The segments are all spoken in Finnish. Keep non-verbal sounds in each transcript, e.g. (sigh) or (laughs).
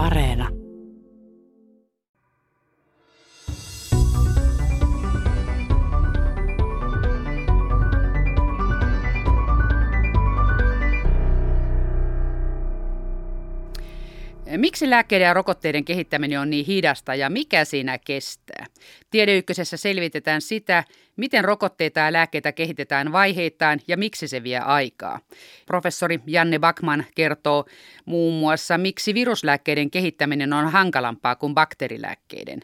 Areena. Miksi lääkkeiden ja rokotteiden kehittäminen on niin hidasta ja mikä siinä kestää? Tiedeykkösessä selvitetään sitä, miten rokotteita ja lääkkeitä kehitetään vaiheittain ja miksi se vie aikaa. Professori Janne Bakman kertoo muun muassa, miksi viruslääkkeiden kehittäminen on hankalampaa kuin bakteerilääkkeiden.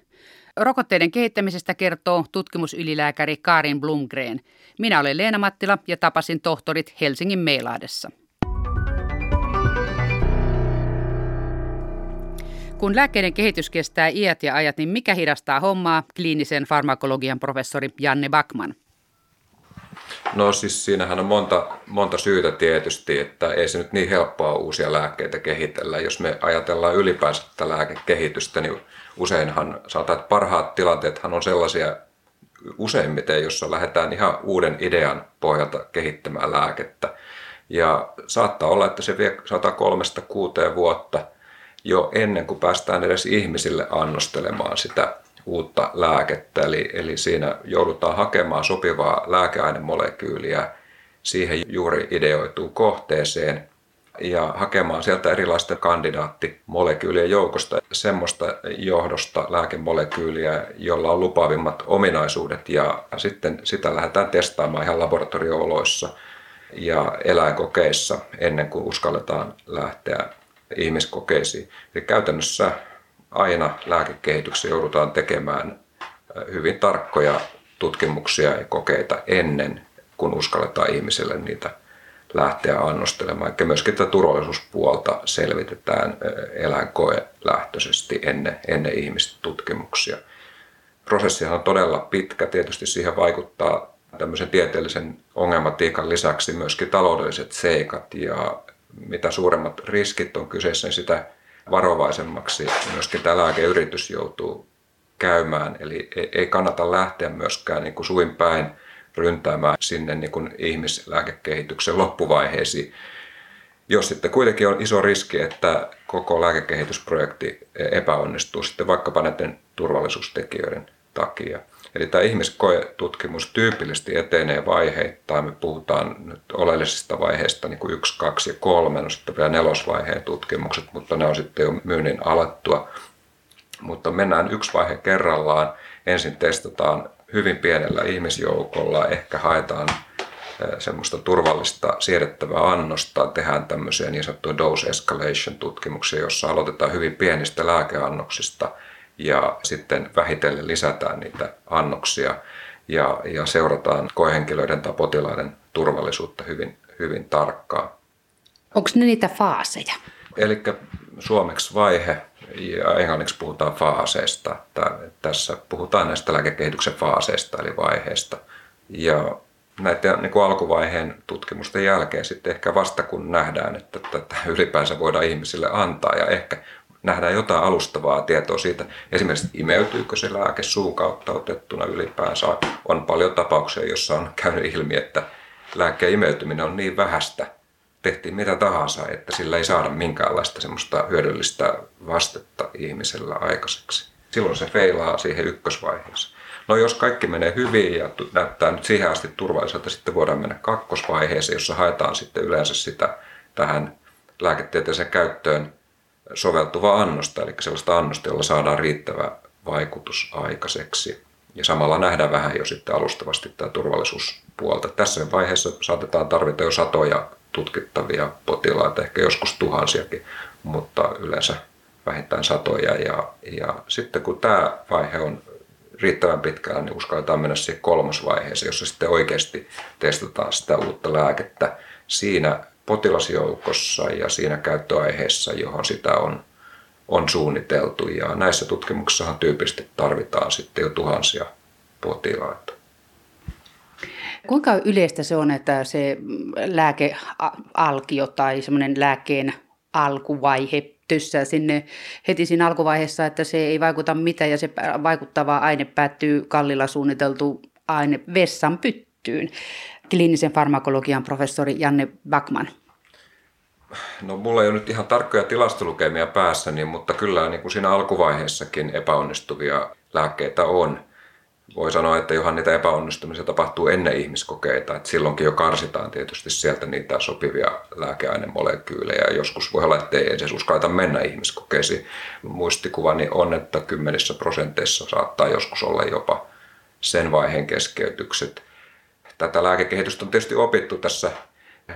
Rokotteiden kehittämisestä kertoo tutkimusylilääkäri Karin Blumgren. Minä olen Leena Mattila ja tapasin tohtorit Helsingin Meilaadessa. Lääkkeiden kehitys kestää iät ja ajat, niin mikä hidastaa hommaa? Kliinisen farmakologian professori Janne Bakman. No siis siinähän on monta, monta syytä tietysti, että ei se nyt niin helppoa uusia lääkkeitä kehitellä. Jos me ajatellaan ylipäänsä tätä lääkekehitystä, niin useinhan sanotaan, että parhaat tilanteethan on sellaisia useimmiten, jossa lähdetään ihan uuden idean pohjalta kehittämään lääkettä. Ja saattaa olla, että se vie 103 kuuteen vuotta – jo ennen kuin päästään edes ihmisille annostelemaan sitä uutta lääkettä. Eli, eli siinä joudutaan hakemaan sopivaa lääkeainemolekyyliä siihen juuri ideoituu kohteeseen ja hakemaan sieltä erilaisten kandidaattimolekyylien joukosta semmoista johdosta lääkemolekyyliä, jolla on lupaavimmat ominaisuudet ja sitten sitä lähdetään testaamaan ihan laboratoriooloissa ja eläinkokeissa ennen kuin uskalletaan lähteä ihmiskokeisiin. Eli käytännössä aina lääkekehityksessä joudutaan tekemään hyvin tarkkoja tutkimuksia ja kokeita ennen kuin uskalletaan ihmiselle niitä lähteä annostelemaan. Ja myöskin tätä turvallisuuspuolta selvitetään eläinkoelähtöisesti ennen, ennen ihmistutkimuksia. Prosessihan on todella pitkä. Tietysti siihen vaikuttaa tämmöisen tieteellisen ongelmatiikan lisäksi myöskin taloudelliset seikat ja mitä suuremmat riskit on kyseessä, niin sitä varovaisemmaksi myöskin tämä lääkeyritys joutuu käymään. Eli ei kannata lähteä myöskään niin kuin suin päin ryntäämään sinne niin kuin ihmislääkekehityksen loppuvaiheisiin. Jos sitten kuitenkin on iso riski, että koko lääkekehitysprojekti epäonnistuu sitten vaikkapa näiden turvallisuustekijöiden takia – Eli tämä ihmiskoetutkimus tyypillisesti etenee vaiheittain. Me puhutaan nyt oleellisista vaiheista niin kuin yksi, kaksi ja kolme, no sitten vielä nelosvaiheen tutkimukset, mutta ne on sitten jo myynnin alettua. Mutta mennään yksi vaihe kerrallaan. Ensin testataan hyvin pienellä ihmisjoukolla, ehkä haetaan semmoista turvallista siedettävää annosta, tehdään tämmöisiä niin sanottuja dose escalation tutkimuksia, jossa aloitetaan hyvin pienistä lääkeannoksista – ja sitten vähitellen lisätään niitä annoksia ja, ja seurataan koehenkilöiden tai potilaiden turvallisuutta hyvin, hyvin tarkkaan. Onko ne niitä faaseja? Eli suomeksi vaihe ja englanniksi puhutaan faaseista. Tässä puhutaan näistä lääkekehityksen faaseista eli vaiheista. Ja näiden niin kuin alkuvaiheen tutkimusten jälkeen sitten ehkä vasta kun nähdään, että tätä ylipäänsä voidaan ihmisille antaa ja ehkä nähdään jotain alustavaa tietoa siitä, esimerkiksi imeytyykö se lääke suun kautta otettuna ylipäänsä. On paljon tapauksia, joissa on käynyt ilmi, että lääkkeen imeytyminen on niin vähäistä, tehtiin mitä tahansa, että sillä ei saada minkäänlaista semmoista hyödyllistä vastetta ihmisellä aikaiseksi. Silloin se feilaa siihen ykkösvaiheeseen. No jos kaikki menee hyvin ja näyttää nyt siihen asti turvalliselta, sitten voidaan mennä kakkosvaiheeseen, jossa haetaan sitten yleensä sitä tähän lääketieteelliseen käyttöön soveltuvaa annosta, eli sellaista annosta, jolla saadaan riittävä vaikutus aikaiseksi. Ja samalla nähdään vähän jo sitten alustavasti tämä turvallisuuspuolta. Tässä vaiheessa saatetaan tarvita jo satoja tutkittavia potilaita, ehkä joskus tuhansiakin, mutta yleensä vähintään satoja. Ja, ja sitten kun tämä vaihe on riittävän pitkään, niin uskalletaan mennä siihen kolmosvaiheeseen, jossa sitten oikeasti testataan sitä uutta lääkettä. Siinä potilasjoukossa ja siinä käyttöaiheessa, johon sitä on, on suunniteltu. Ja näissä tutkimuksissahan tyypillisesti tarvitaan sitten jo tuhansia potilaita. Kuinka yleistä se on, että se lääkealkio tai semmoinen lääkkeen alkuvaihe tyssää sinne heti siinä alkuvaiheessa, että se ei vaikuta mitään ja se vaikuttava aine päättyy kallilla suunniteltu aine vessan pyttyyn kliinisen farmakologian professori Janne Backman? No mulla ei ole nyt ihan tarkkoja tilastolukemia päässä, niin, mutta kyllä niin kuin siinä alkuvaiheessakin epäonnistuvia lääkkeitä on. Voi sanoa, että johan niitä epäonnistumisia tapahtuu ennen ihmiskokeita, että silloinkin jo karsitaan tietysti sieltä niitä sopivia lääkeainemolekyylejä. Joskus voi olla, että ei edes uskalleta mennä ihmiskokeisiin. Muistikuvani on, että kymmenissä prosenteissa saattaa joskus olla jopa sen vaiheen keskeytykset. Tätä lääkekehitystä on tietysti opittu tässä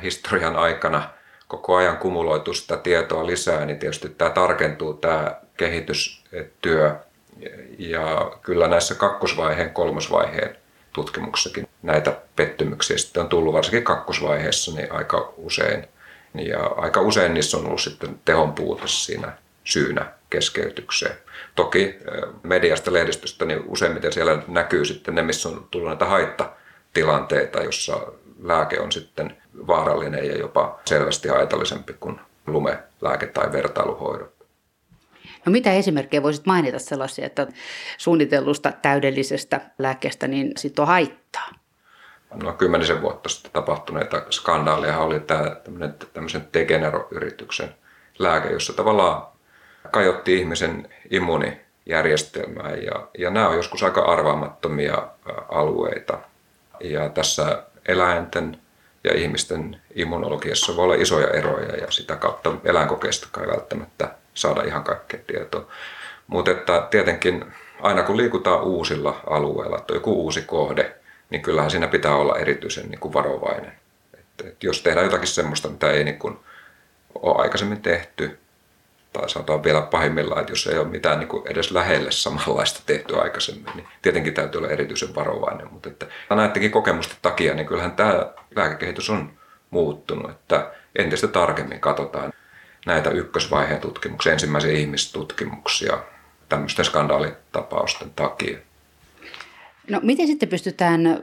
historian aikana koko ajan kumuloitu sitä tietoa lisää, niin tietysti tämä tarkentuu tämä kehitystyö. Ja kyllä näissä kakkosvaiheen, kolmosvaiheen tutkimuksissakin näitä pettymyksiä sitten on tullut, varsinkin kakkosvaiheessa, niin aika usein. Ja aika usein niissä on ollut sitten tehon puute siinä syynä keskeytykseen. Toki mediasta, lehdistöstä, niin useimmiten siellä näkyy sitten ne, missä on tullut näitä haittatilanteita, jossa lääke on sitten vaarallinen ja jopa selvästi haitallisempi kuin lumelääke tai vertailuhoidot. No mitä esimerkkejä voisit mainita sellaisia, että suunnitellusta täydellisestä lääkkeestä niin sitten on haittaa? No kymmenisen vuotta sitten tapahtuneita skandaaleja oli tämä tämmöisen Degenero-yrityksen lääke, jossa tavallaan kajotti ihmisen immuunijärjestelmää ja, ja nämä on joskus aika arvaamattomia alueita. Ja tässä eläinten ja ihmisten immunologiassa voi olla isoja eroja ja sitä kautta eläinkokeista kai välttämättä saada ihan kaikkea tietoa. Mutta että tietenkin aina kun liikutaan uusilla alueilla, että joku uusi kohde, niin kyllähän siinä pitää olla erityisen niin kuin varovainen. Että, että jos tehdään jotakin semmoista, mitä ei niin kuin ole aikaisemmin tehty, tai sanotaan vielä pahimmillaan, että jos ei ole mitään niin kuin edes lähelle samanlaista tehty aikaisemmin, niin tietenkin täytyy olla erityisen varovainen. Mutta että näidenkin kokemusten takia, niin kyllähän tämä lääkekehitys on muuttunut, että entistä tarkemmin katsotaan näitä ykkösvaiheen tutkimuksia, ensimmäisiä ihmistutkimuksia tämmöisten skandaalitapausten takia. No miten sitten pystytään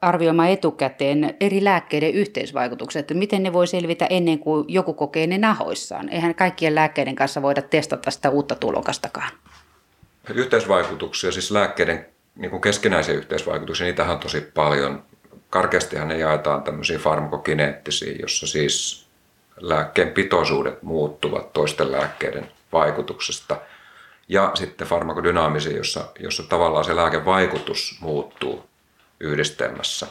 arvioimaan etukäteen eri lääkkeiden yhteisvaikutukset, että miten ne voi selvitä ennen kuin joku kokee ne nahoissaan? Eihän kaikkien lääkkeiden kanssa voida testata sitä uutta tulokastakaan. Yhteisvaikutuksia, siis lääkkeiden niin kuin keskinäisiä yhteisvaikutuksia, niitä on tosi paljon. Karkeastihan ne jaetaan tämmöisiin farmakokineettisiin, jossa siis lääkkeen pitoisuudet muuttuvat toisten lääkkeiden vaikutuksesta – ja sitten farmakodynaamisia, jossa, jossa tavallaan se lääkevaikutus muuttuu yhdistelmässä.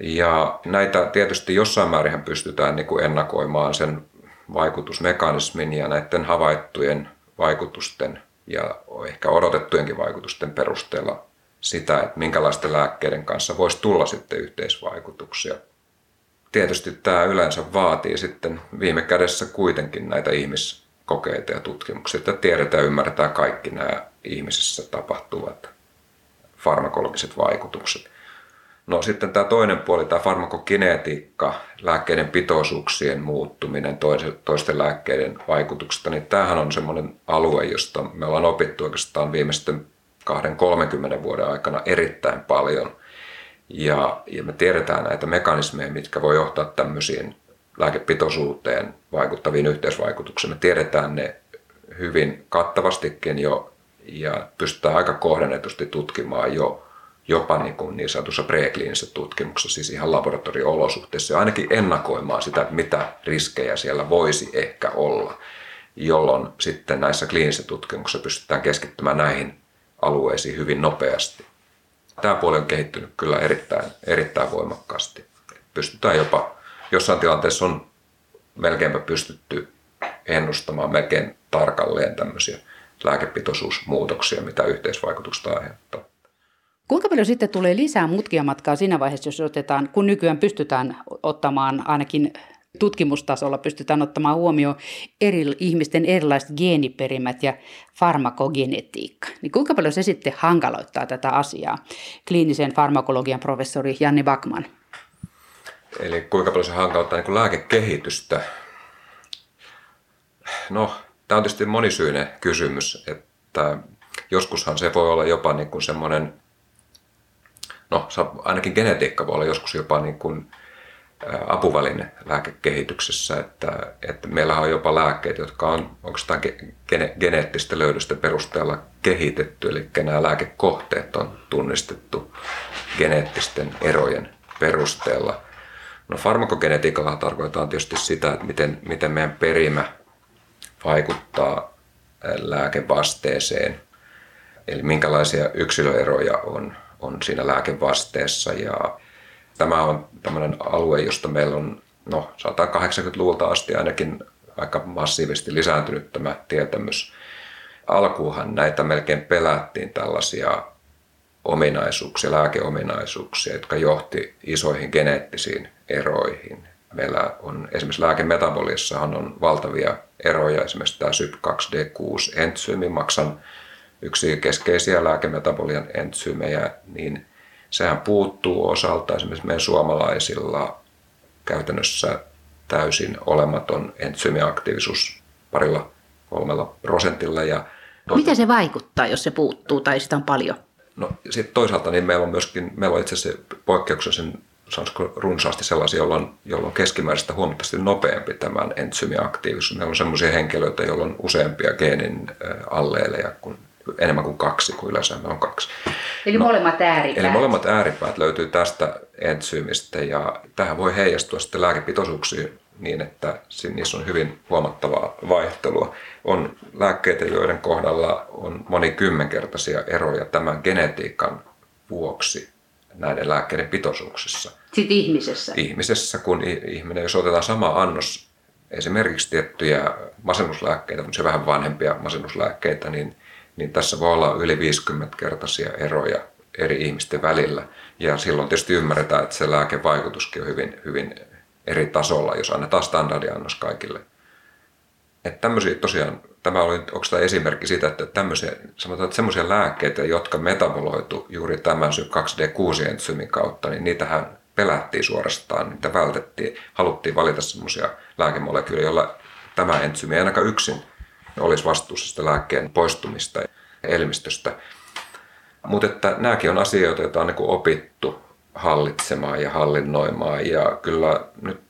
Ja näitä tietysti jossain määrin pystytään niin kuin ennakoimaan sen vaikutusmekanismin ja näiden havaittujen vaikutusten ja ehkä odotettujenkin vaikutusten perusteella sitä, että minkälaisten lääkkeiden kanssa voisi tulla sitten yhteisvaikutuksia. Tietysti tämä yleensä vaatii sitten viime kädessä kuitenkin näitä ihmis, kokeita ja tutkimuksia, että tiedetään ja ymmärretään kaikki nämä ihmisissä tapahtuvat farmakologiset vaikutukset. No sitten tämä toinen puoli, tämä farmakokinetiikka, lääkkeiden pitoisuuksien muuttuminen toisten lääkkeiden vaikutuksesta, niin tämähän on semmoinen alue, josta me ollaan opittu oikeastaan viimeisten 20-30 vuoden aikana erittäin paljon. Ja, ja me tiedetään näitä mekanismeja, mitkä voi johtaa tämmöisiin lääkepitoisuuteen vaikuttaviin yhteisvaikutuksiin. Me tiedetään ne hyvin kattavastikin jo ja pystytään aika kohdennetusti tutkimaan jo jopa niin, kuin niin sanotussa prekliinisessä tutkimuksessa, siis ihan laboratorio-olosuhteissa, ja ainakin ennakoimaan sitä, mitä riskejä siellä voisi ehkä olla, jolloin sitten näissä kliinisissä tutkimuksissa pystytään keskittymään näihin alueisiin hyvin nopeasti. Tämä puoli on kehittynyt kyllä erittäin, erittäin voimakkaasti. Pystytään jopa jossain tilanteessa on melkeinpä pystytty ennustamaan melkein tarkalleen tämmöisiä lääkepitoisuusmuutoksia, mitä yhteisvaikutukset aiheuttaa. Kuinka paljon sitten tulee lisää mutkia matkaa siinä vaiheessa, jos otetaan, kun nykyään pystytään ottamaan ainakin tutkimustasolla pystytään ottamaan huomioon eri ihmisten erilaiset geeniperimät ja farmakogenetiikka. Niin kuinka paljon se sitten hankaloittaa tätä asiaa? Kliinisen farmakologian professori Janni Bakman. Eli kuinka paljon se hankauttaa niin lääkekehitystä? No, tämä on tietysti monisyinen kysymys, että joskushan se voi olla jopa niin kuin semmoinen, no ainakin genetiikka voi olla joskus jopa niin kuin apuväline lääkekehityksessä, että, että meillä on jopa lääkkeet, jotka on oikeastaan gene, geneettisten löydösten perusteella kehitetty, eli nämä lääkekohteet on tunnistettu geneettisten erojen perusteella. No farmakogenetiikalla tarkoitetaan tietysti sitä, että miten, miten meidän perimä vaikuttaa lääkevasteeseen. Eli minkälaisia yksilöeroja on, on siinä lääkevasteessa. Ja tämä on tämmöinen alue, josta meillä on no, 180-luvulta asti ainakin aika massiivisesti lisääntynyt tämä tietämys. Alkuuhan näitä melkein pelättiin tällaisia ominaisuuksia, lääkeominaisuuksia, jotka johti isoihin geneettisiin eroihin. Meillä on esimerkiksi lääkemetaboliassahan on valtavia eroja, esimerkiksi tämä SYP2D6 entsyymi, maksan yksi keskeisiä lääkemetabolian entsyymejä, niin sehän puuttuu osalta esimerkiksi meidän suomalaisilla käytännössä täysin olematon entsyymiaktiivisuus parilla kolmella prosentilla. Ja Miten se vaikuttaa, jos se puuttuu tai sitä on paljon? No sitten toisaalta niin meillä on myöskin, meillä on itse asiassa poikkeuksellisen sanoisiko runsaasti sellaisia, joilla on, joilla on keskimääräistä huomattavasti nopeampi tämän entsyymiaktiivisuus. Meillä on sellaisia henkilöitä, joilla on useampia geenin alleeleja kuin enemmän kuin kaksi, kuin yleensä meillä on kaksi. Eli no, molemmat ääripäät. Eli molemmat ääripäät löytyy tästä entsyymistä ja tähän voi heijastua sitten lääkepitoisuuksiin niin, että niissä on hyvin huomattavaa vaihtelua. On lääkkeitä, joiden kohdalla on monikymmenkertaisia eroja tämän genetiikan vuoksi näiden lääkkeiden pitoisuuksissa. Sitten ihmisessä? Ihmisessä, kun ihminen, jos otetaan sama annos, esimerkiksi tiettyjä masennuslääkkeitä, mutta se vähän vanhempia masennuslääkkeitä, niin, niin tässä voi olla yli 50-kertaisia eroja eri ihmisten välillä. Ja silloin tietysti ymmärretään, että se lääkevaikutuskin on hyvin, hyvin eri tasolla, jos annetaan standardiannos kaikille. Että tämmöisiä tosiaan, tämä oli, onko tämä esimerkki siitä, että tämmöisiä, sanotaan, että semmoisia lääkkeitä, jotka metaboloitu juuri tämän 2D6 entsyymin kautta, niin niitähän pelättiin suorastaan, niitä vältettiin. Haluttiin valita semmoisia lääkemolekyylejä, joilla tämä entsyymi ei ainakaan yksin olisi vastuussa sitä lääkkeen poistumista elimistöstä. Mutta että nämäkin on asioita, joita on niin opittu hallitsemaan ja hallinnoimaan. Ja kyllä nyt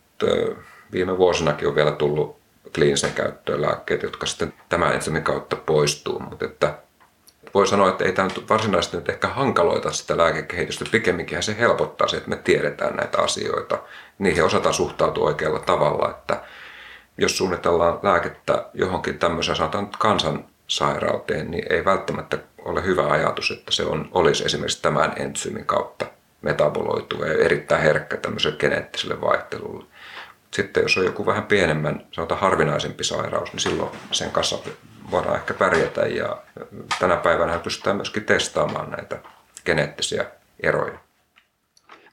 viime vuosinakin on vielä tullut kliinisen käyttöön lääkkeitä, jotka sitten tämän ensimmäisen kautta poistuu. Mutta että voi sanoa, että ei tämä nyt varsinaisesti nyt ehkä hankaloita sitä lääkekehitystä, pikemminkin se helpottaa se, että me tiedetään näitä asioita. Niihin osataan suhtautua oikealla tavalla, että jos suunnitellaan lääkettä johonkin tämmöiseen sanotaan kansansairauteen, niin ei välttämättä ole hyvä ajatus, että se on, olisi esimerkiksi tämän entsyymin kautta metaboloitua ja erittäin herkkä tämmöiselle geneettiselle vaihtelulle. Sitten jos on joku vähän pienemmän, sanotaan harvinaisempi sairaus, niin silloin sen kanssa voidaan ehkä pärjätä ja tänä päivänä pystytään myöskin testaamaan näitä geneettisiä eroja.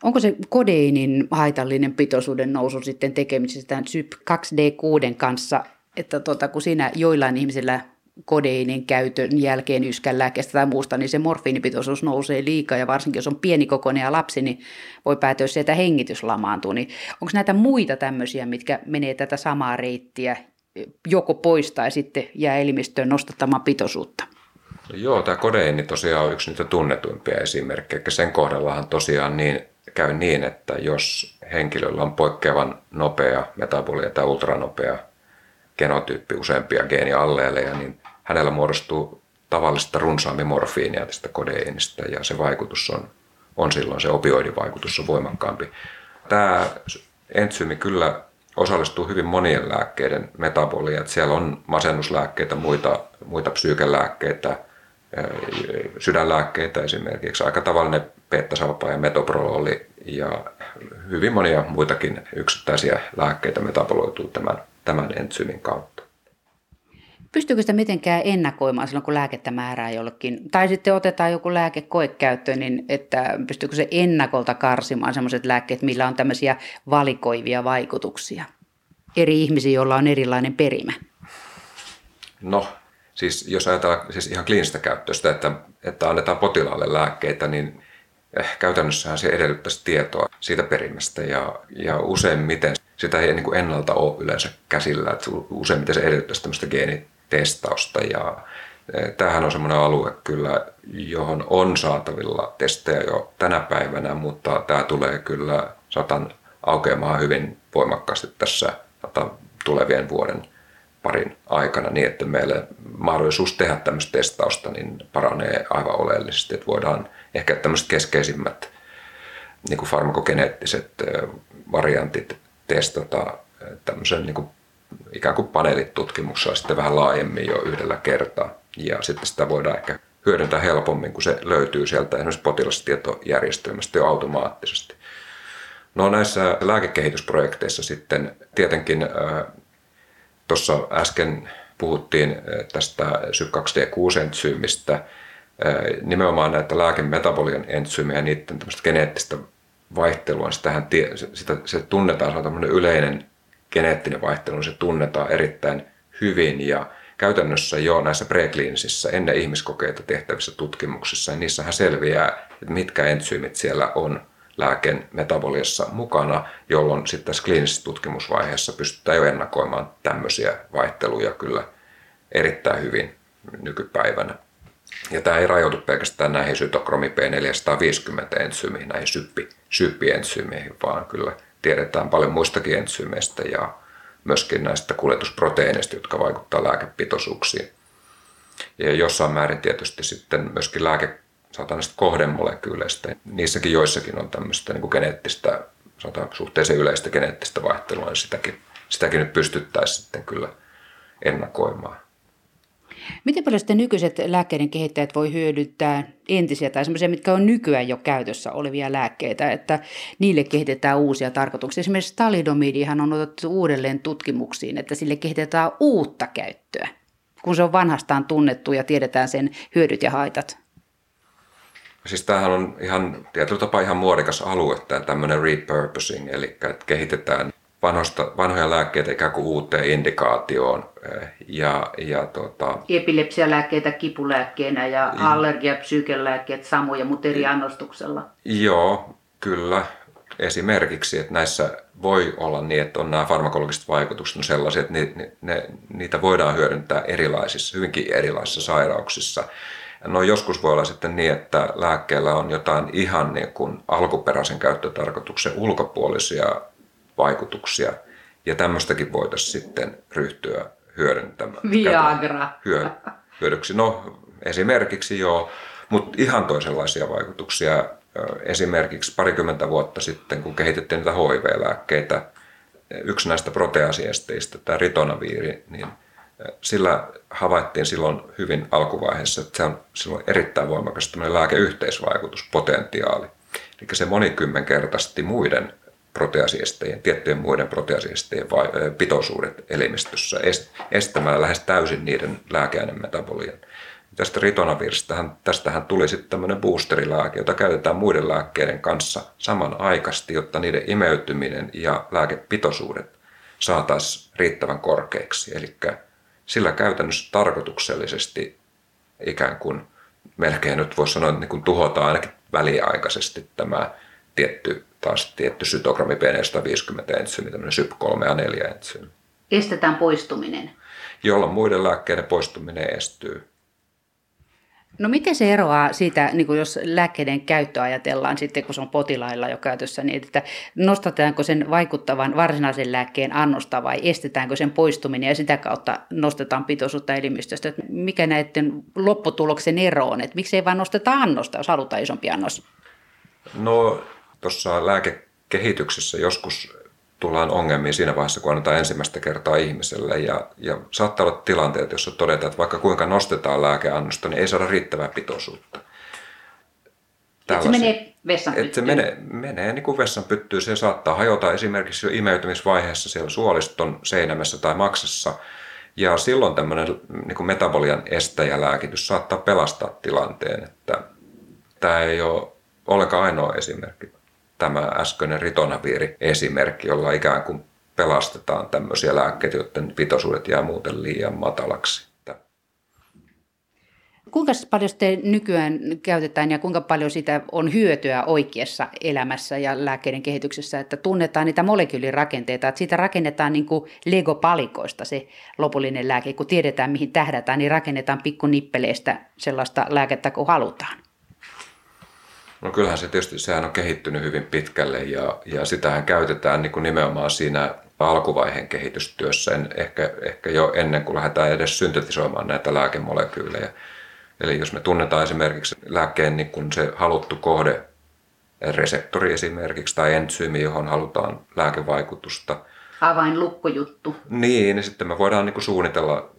Onko se kodeinin haitallinen pitoisuuden nousu sitten tekemisissä SYP2D6 kanssa, että tuota, kun siinä joillain ihmisillä kodeinin käytön jälkeen yskän lääkkeestä tai muusta, niin se morfiinipitoisuus nousee liikaa ja varsinkin jos on pienikokoinen ja lapsi, niin voi päätyä sieltä hengitys lamaantuu. Niin onko näitä muita tämmöisiä, mitkä menee tätä samaa reittiä, joko poistaa ja sitten jää elimistöön nostattamaan pitoisuutta? No joo, tämä kodeini tosiaan on yksi niitä tunnetuimpia esimerkkejä. Sen kohdallahan tosiaan niin, käy niin, että jos henkilöllä on poikkeavan nopea metabolia tai ultranopea genotyyppi, useampia geenialleeleja, niin hänellä muodostuu tavallista runsaammin morfiinia tästä kodeinista ja se vaikutus on, on silloin, se opioidivaikutus on voimakkaampi. Tämä entsyymi kyllä osallistuu hyvin monien lääkkeiden metaboliin. Että siellä on masennuslääkkeitä, muita, muita psyykelääkkeitä, sydänlääkkeitä esimerkiksi, aika tavallinen beta ja metoprololi ja hyvin monia muitakin yksittäisiä lääkkeitä metaboloituu tämän, tämän entsyymin kautta. Pystyykö sitä mitenkään ennakoimaan silloin, kun lääkettä määrää jollekin? Tai sitten otetaan joku lääke koekäyttöön, niin että pystyykö se ennakolta karsimaan sellaiset lääkkeet, millä on tämmöisiä valikoivia vaikutuksia eri ihmisiä, joilla on erilainen perimä? No, siis jos ajatellaan siis ihan kliinistä käyttöstä, että, että annetaan potilaalle lääkkeitä, niin eh, käytännössähän se edellyttäisi tietoa siitä perimästä ja, ja useimmiten sitä ei niin kuin ennalta ole yleensä käsillä. Että useimmiten se edellyttäisi tämmöistä testausta ja e, Tämähän on semmoinen alue kyllä, johon on saatavilla testejä jo tänä päivänä, mutta tämä tulee kyllä satan aukeamaan hyvin voimakkaasti tässä satan tulevien vuoden parin aikana niin, että meille mahdollisuus tehdä tämmöistä testausta niin paranee aivan oleellisesti, että voidaan ehkä tämmöiset keskeisimmät niin kuin farmakogeneettiset variantit testata tämmöisen niin kuin ikään kuin paneelitutkimuksella sitten vähän laajemmin jo yhdellä kertaa. Ja sitten sitä voidaan ehkä hyödyntää helpommin, kun se löytyy sieltä esimerkiksi potilastietojärjestelmästä jo automaattisesti. No näissä lääkekehitysprojekteissa sitten tietenkin tuossa äsken puhuttiin tästä SYP2D6-entsyymistä, nimenomaan näitä lääkemetabolian entsyymiä ja niiden geneettistä vaihtelua, niin sitähän, sitä, se tunnetaan, se on tämmöinen yleinen geneettinen vaihtelu, niin se tunnetaan erittäin hyvin ja käytännössä jo näissä prekliinisissä ennen ihmiskokeita tehtävissä tutkimuksissa, niin niissähän selviää, että mitkä entsyymit siellä on lääkeen metaboliassa mukana, jolloin sitten tässä kliinisessä tutkimusvaiheessa pystytään jo ennakoimaan tämmöisiä vaihteluja kyllä erittäin hyvin nykypäivänä. Ja tämä ei rajoitu pelkästään näihin sytokromi P450 entsyymiin, näihin syppi, syppiensyymeihin, vaan kyllä tiedetään paljon muistakin entsyymeistä ja myöskin näistä kuljetusproteiineista, jotka vaikuttavat lääkepitoisuuksiin. Ja jossain määrin tietysti sitten myöskin lääke, näistä kohdemolekyyleistä. Niissäkin joissakin on tämmöistä niin kuin geneettistä, sanotaan suhteellisen yleistä geneettistä vaihtelua, niin sitäkin, sitäkin nyt pystyttäisiin sitten kyllä ennakoimaan. Miten paljon sitten nykyiset lääkkeiden kehittäjät voi hyödyntää entisiä tai sellaisia, mitkä on nykyään jo käytössä olevia lääkkeitä, että niille kehitetään uusia tarkoituksia. Esimerkiksi talidomidihan on otettu uudelleen tutkimuksiin, että sille kehitetään uutta käyttöä, kun se on vanhastaan tunnettu ja tiedetään sen hyödyt ja haitat. Siis tämähän on ihan tietyllä tapaa ihan muodikas alue, tämä tämmöinen repurposing, eli että kehitetään vanhoista, vanhoja lääkkeitä ikään kuin uuteen indikaatioon. Eh, ja, ja tota... Epilepsialääkkeitä kipulääkkeenä ja allergiapsykelääkkeet samoja, mutta eri annostuksella. Joo, kyllä. Esimerkiksi, että näissä voi olla niin, että on nämä farmakologiset vaikutukset on sellaisia, että ne, ne, ne, niitä voidaan hyödyntää erilaisissa, hyvinkin erilaisissa sairauksissa. No joskus voi olla sitten niin, että lääkkeellä on jotain ihan niin kuin alkuperäisen käyttötarkoituksen ulkopuolisia vaikutuksia. Ja tämmöistäkin voitaisiin sitten ryhtyä hyödyntämään. Viagra. Hyö, hyödyksi. No esimerkiksi joo, mutta ihan toisenlaisia vaikutuksia. Esimerkiksi parikymmentä vuotta sitten, kun kehitettiin niitä HIV-lääkkeitä, yksi näistä proteasiesteistä, tämä ritonaviiri, niin sillä havaittiin silloin hyvin alkuvaiheessa, että se on silloin erittäin voimakas lääkeyhteisvaikutuspotentiaali. Eli se monikymmenkertaisesti muiden proteasiestejen, tiettyjen muiden proteasiestejen vai, pitoisuudet elimistössä estämällä lähes täysin niiden lääkeainemetabolian. Tästä ritonavirsistähän, tästähän tuli sitten tämmöinen boosterilääke, jota käytetään muiden lääkkeiden kanssa samanaikaisesti, jotta niiden imeytyminen ja lääkepitoisuudet saataisiin riittävän korkeiksi. Eli sillä käytännössä tarkoituksellisesti ikään kuin melkein nyt voisi sanoa, että niin kuin tuhotaan ainakin väliaikaisesti tämä tietty taas tietty sytogrammi P450 entsyymi, tämmöinen SYP3 ja 4 entsyymi. Estetään poistuminen. Jolloin muiden lääkkeiden poistuminen estyy. No miten se eroaa siitä, niin kuin jos lääkkeiden käyttö ajatellaan sitten, kun se on potilailla jo käytössä, niin että nostetaanko sen vaikuttavan varsinaisen lääkkeen annosta vai estetäänkö sen poistuminen ja sitä kautta nostetaan pitoisuutta elimistöstä? Että mikä näiden lopputuloksen ero on, että miksi ei vain nosteta annosta, jos halutaan isompi annos? No tuossa lääkekehityksessä joskus tullaan ongelmiin siinä vaiheessa, kun annetaan ensimmäistä kertaa ihmiselle. Ja, ja saattaa olla tilanteet, joissa todetaan, että vaikka kuinka nostetaan lääkeannosta, niin ei saada riittävää pitoisuutta. Että se menee vessan Että se menee, menee niin kuin vessan pyttyy. Se saattaa hajota esimerkiksi jo imeytymisvaiheessa siellä suoliston seinämessä tai maksassa. Ja silloin tämmöinen niin kuin metabolian estäjälääkitys saattaa pelastaa tilanteen. Että tämä ei ole ollenkaan ainoa esimerkki tämä äskeinen ritonaviiri-esimerkki, jolla ikään kuin pelastetaan tämmöisiä lääkkeitä, joiden pitoisuudet jää muuten liian matalaksi. Kuinka paljon sitten nykyään käytetään ja kuinka paljon sitä on hyötyä oikeassa elämässä ja lääkkeiden kehityksessä, että tunnetaan niitä molekyylirakenteita, että siitä rakennetaan niin kuin Lego-palikoista se lopullinen lääke. Kun tiedetään, mihin tähdätään, niin rakennetaan pikkunippeleistä sellaista lääkettä, kun halutaan. No kyllähän se tietysti sehän on kehittynyt hyvin pitkälle ja, ja sitähän käytetään niin kuin nimenomaan siinä alkuvaiheen kehitystyössä, en, ehkä, ehkä jo ennen kuin lähdetään edes syntetisoimaan näitä lääkemolekyylejä. Eli jos me tunnetaan esimerkiksi lääkkeen niin kuin se haluttu kohde reseptori esimerkiksi tai entsyymi, johon halutaan lääkevaikutusta. Avainlukkujuttu. Niin, niin sitten me voidaan niin kuin suunnitella,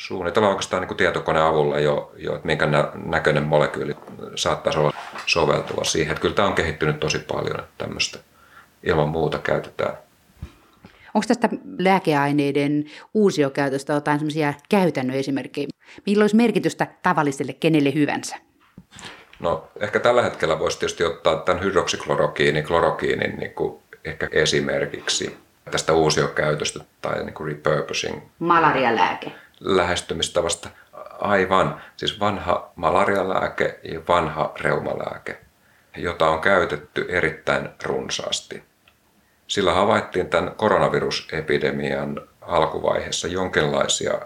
suunnitella oikeastaan niin kuin tietokoneen avulla jo, jo että minkä näköinen molekyyli saattaisi olla soveltuva siihen. Että kyllä tämä on kehittynyt tosi paljon, että tämmöistä ilman muuta käytetään. Onko tästä lääkeaineiden uusiokäytöstä jotain sellaisia käytännön esimerkkejä? Millä olisi merkitystä tavalliselle kenelle hyvänsä? No ehkä tällä hetkellä voisi tietysti ottaa tämän hydroksiklorokiinin, klorokiinin niin kuin ehkä esimerkiksi tästä uusiokäytöstä tai niin kuin repurposing. Malarialääke. Lähestymistavasta. Aivan. Siis vanha malarialääke ja vanha reumalääke, jota on käytetty erittäin runsaasti. Sillä havaittiin tämän koronavirusepidemian alkuvaiheessa jonkinlaisia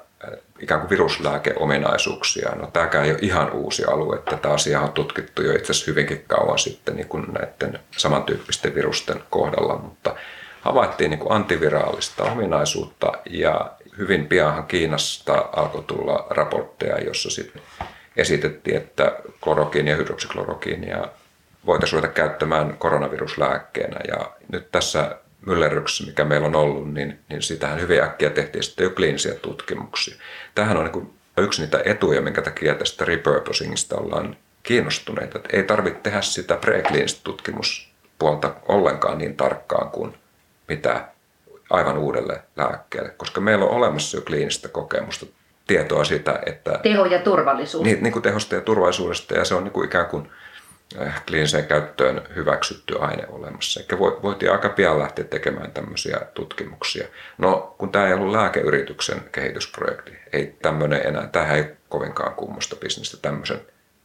ikään kuin viruslääkeominaisuuksia. No tämäkään ei ole ihan uusi alue, tätä asiaa on tutkittu jo itse asiassa hyvinkin kauan sitten niin kuin näiden samantyyppisten virusten kohdalla, mutta havaittiin niin kuin antiviraalista ominaisuutta ja hyvin pianhan Kiinasta alkoi tulla raportteja, jossa sitten esitettiin, että klorokiini ja hydroksiklorokiinia voitaisiin ruveta käyttämään koronaviruslääkkeenä. Ja nyt tässä myllerryksessä, mikä meillä on ollut, niin, niin sitähän hyvin äkkiä tehtiin sitten jo kliinisiä tutkimuksia. Tämähän on niin yksi niitä etuja, minkä takia tästä repurposingista ollaan kiinnostuneita. Että ei tarvitse tehdä sitä prekliinistä tutkimuspuolta ollenkaan niin tarkkaan kuin mitä aivan uudelle lääkkeelle, koska meillä on olemassa jo kliinistä kokemusta, tietoa siitä, että... Teho ja turvallisuus. Niin, niin kuin tehosta ja turvallisuudesta, ja se on niin kuin ikään kuin Eh, kliiniseen käyttöön hyväksytty aine olemassa. Eikä voitiin aika pian lähteä tekemään tämmöisiä tutkimuksia. No, kun tämä ei ollut lääkeyrityksen kehitysprojekti, ei tämmöinen enää, tähän ei kovinkaan kummosta bisnestä tämmöisen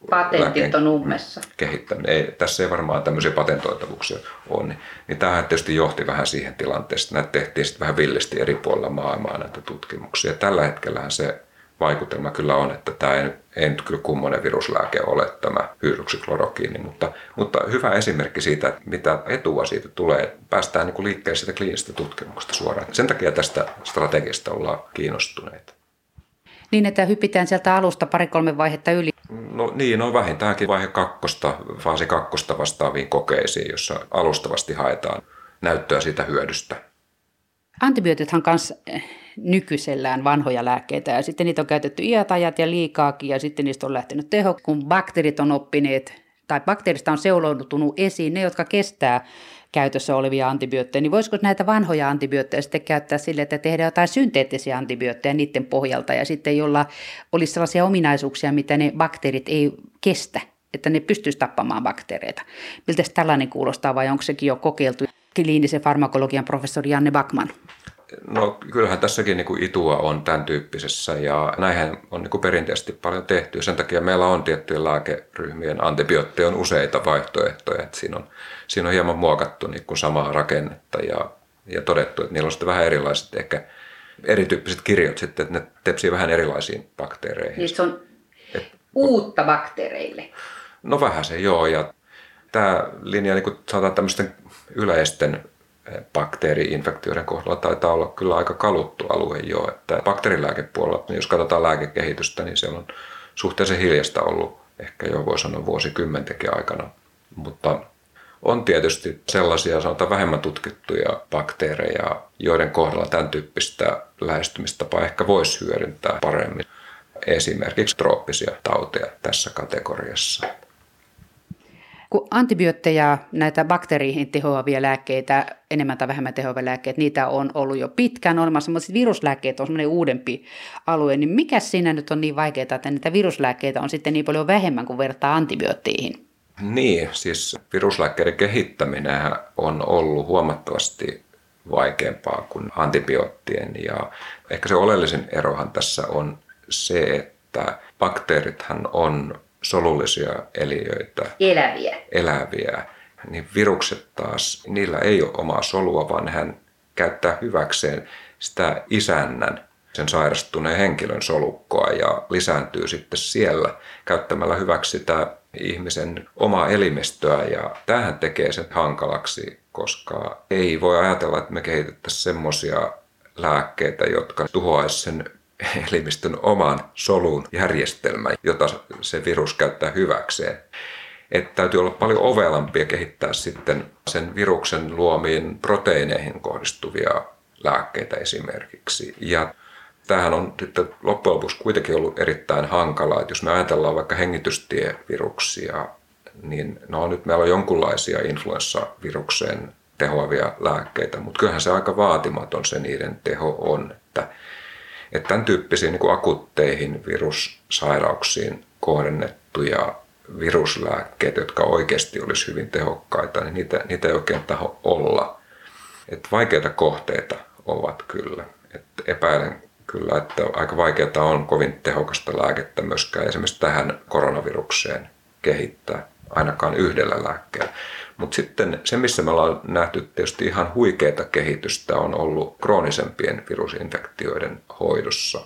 Patentit on ummessa. Kehittäminen. Ei, tässä ei varmaan tämmöisiä patentoitavuuksia ole. Niin, niin tämähän tietysti johti vähän siihen tilanteeseen. Näitä tehtiin sitten vähän villisti eri puolilla maailmaa näitä tutkimuksia. Tällä hetkellähän se vaikutelma kyllä on, että tämä ei, ei nyt kyllä kummonen viruslääke ole tämä hydroksiklorokiini, mutta, mutta hyvä esimerkki siitä, että mitä etua siitä tulee. Päästään niin kuin liikkeelle siitä kliinisestä tutkimuksesta suoraan. Sen takia tästä strategiasta ollaan kiinnostuneita. Niin, että hypitään sieltä alusta pari-kolme vaihetta yli. No niin, on vähintäänkin vaihe kakkosta, faasi kakkosta vastaaviin kokeisiin, jossa alustavasti haetaan näyttöä siitä hyödystä. Antibiootithan kanssa eh, nykyisellään vanhoja lääkkeitä ja sitten niitä on käytetty iät ajat ja liikaakin ja sitten niistä on lähtenyt teho, kun bakteerit on oppineet tai bakteerista on seuloutunut esiin ne, jotka kestää käytössä olevia antibiootteja, niin voisiko näitä vanhoja antibiootteja sitten käyttää sille, että tehdään jotain synteettisiä antibiootteja niiden pohjalta ja sitten jolla olisi sellaisia ominaisuuksia, mitä ne bakteerit ei kestä, että ne pystyisi tappamaan bakteereita. Miltä tällainen kuulostaa vai onko sekin jo kokeiltu? Kliinisen farmakologian professori Janne Backman. No kyllähän tässäkin niin kuin itua on tämän tyyppisessä ja näinhän on niin kuin perinteisesti paljon tehty. Sen takia meillä on tiettyjen lääkeryhmien antibiootteja on useita vaihtoehtoja. Että siinä, on, siinä on hieman muokattu niin kuin samaa rakennetta ja, ja todettu, että niillä on sitten vähän erilaiset ehkä erityyppiset kirjot sitten, että ne tepsii vähän erilaisiin bakteereihin. Niin se on Et, uutta bakteereille. No vähän se joo ja tämä linja niin kuin sanotaan tämmöisten yleisten bakteeriinfektioiden kohdalla taitaa olla kyllä aika kaluttu alue jo. Että bakteerilääkepuolella, jos katsotaan lääkekehitystä, niin siellä on suhteellisen hiljasta ollut ehkä jo voi sanoa vuosikymmentenkin aikana. Mutta on tietysti sellaisia sanotaan vähemmän tutkittuja bakteereja, joiden kohdalla tämän tyyppistä lähestymistapaa ehkä voisi hyödyntää paremmin. Esimerkiksi trooppisia tauteja tässä kategoriassa. Kun antibiootteja, näitä bakteeriin tehoavia lääkkeitä, enemmän tai vähemmän tehoavia lääkkeitä, niitä on ollut jo pitkään olemassa, mutta viruslääkkeet on semmoinen uudempi alue, niin mikä siinä nyt on niin vaikeaa, että näitä viruslääkkeitä on sitten niin paljon vähemmän kuin vertaa antibioottiin? Niin, siis viruslääkkeiden kehittäminen on ollut huomattavasti vaikeampaa kuin antibioottien ja ehkä se oleellisin erohan tässä on se, että bakteerithan on solullisia eliöitä. Eläviä. Eläviä. Niin virukset taas, niillä ei ole omaa solua, vaan hän käyttää hyväkseen sitä isännän, sen sairastuneen henkilön solukkoa ja lisääntyy sitten siellä käyttämällä hyväksi sitä ihmisen omaa elimistöä ja tähän tekee sen hankalaksi, koska ei voi ajatella, että me kehitettäisiin semmoisia lääkkeitä, jotka tuhoaisivat sen elimistön oman solun järjestelmän, jota se virus käyttää hyväkseen. että täytyy olla paljon ovelampia kehittää sitten sen viruksen luomiin proteiineihin kohdistuvia lääkkeitä esimerkiksi. Ja tämähän on sitten loppujen lopuksi kuitenkin ollut erittäin hankalaa, että jos me ajatellaan vaikka hengitystieviruksia, niin no nyt meillä on jonkunlaisia influenssavirukseen tehoavia lääkkeitä, mutta kyllähän se aika vaatimaton se niiden teho on, että, että tämän tyyppisiin niin akutteihin virussairauksiin kohdennettuja viruslääkkeitä, jotka oikeasti olisi hyvin tehokkaita, niin niitä, niitä ei oikein taho olla. Että vaikeita kohteita ovat kyllä. Että epäilen kyllä, että aika vaikeaa on kovin tehokasta lääkettä myöskään esimerkiksi tähän koronavirukseen kehittää ainakaan yhdellä lääkkeellä. Mutta sitten se, missä me ollaan nähty tietysti ihan huikeita kehitystä, on ollut kroonisempien virusinfektioiden hoidossa.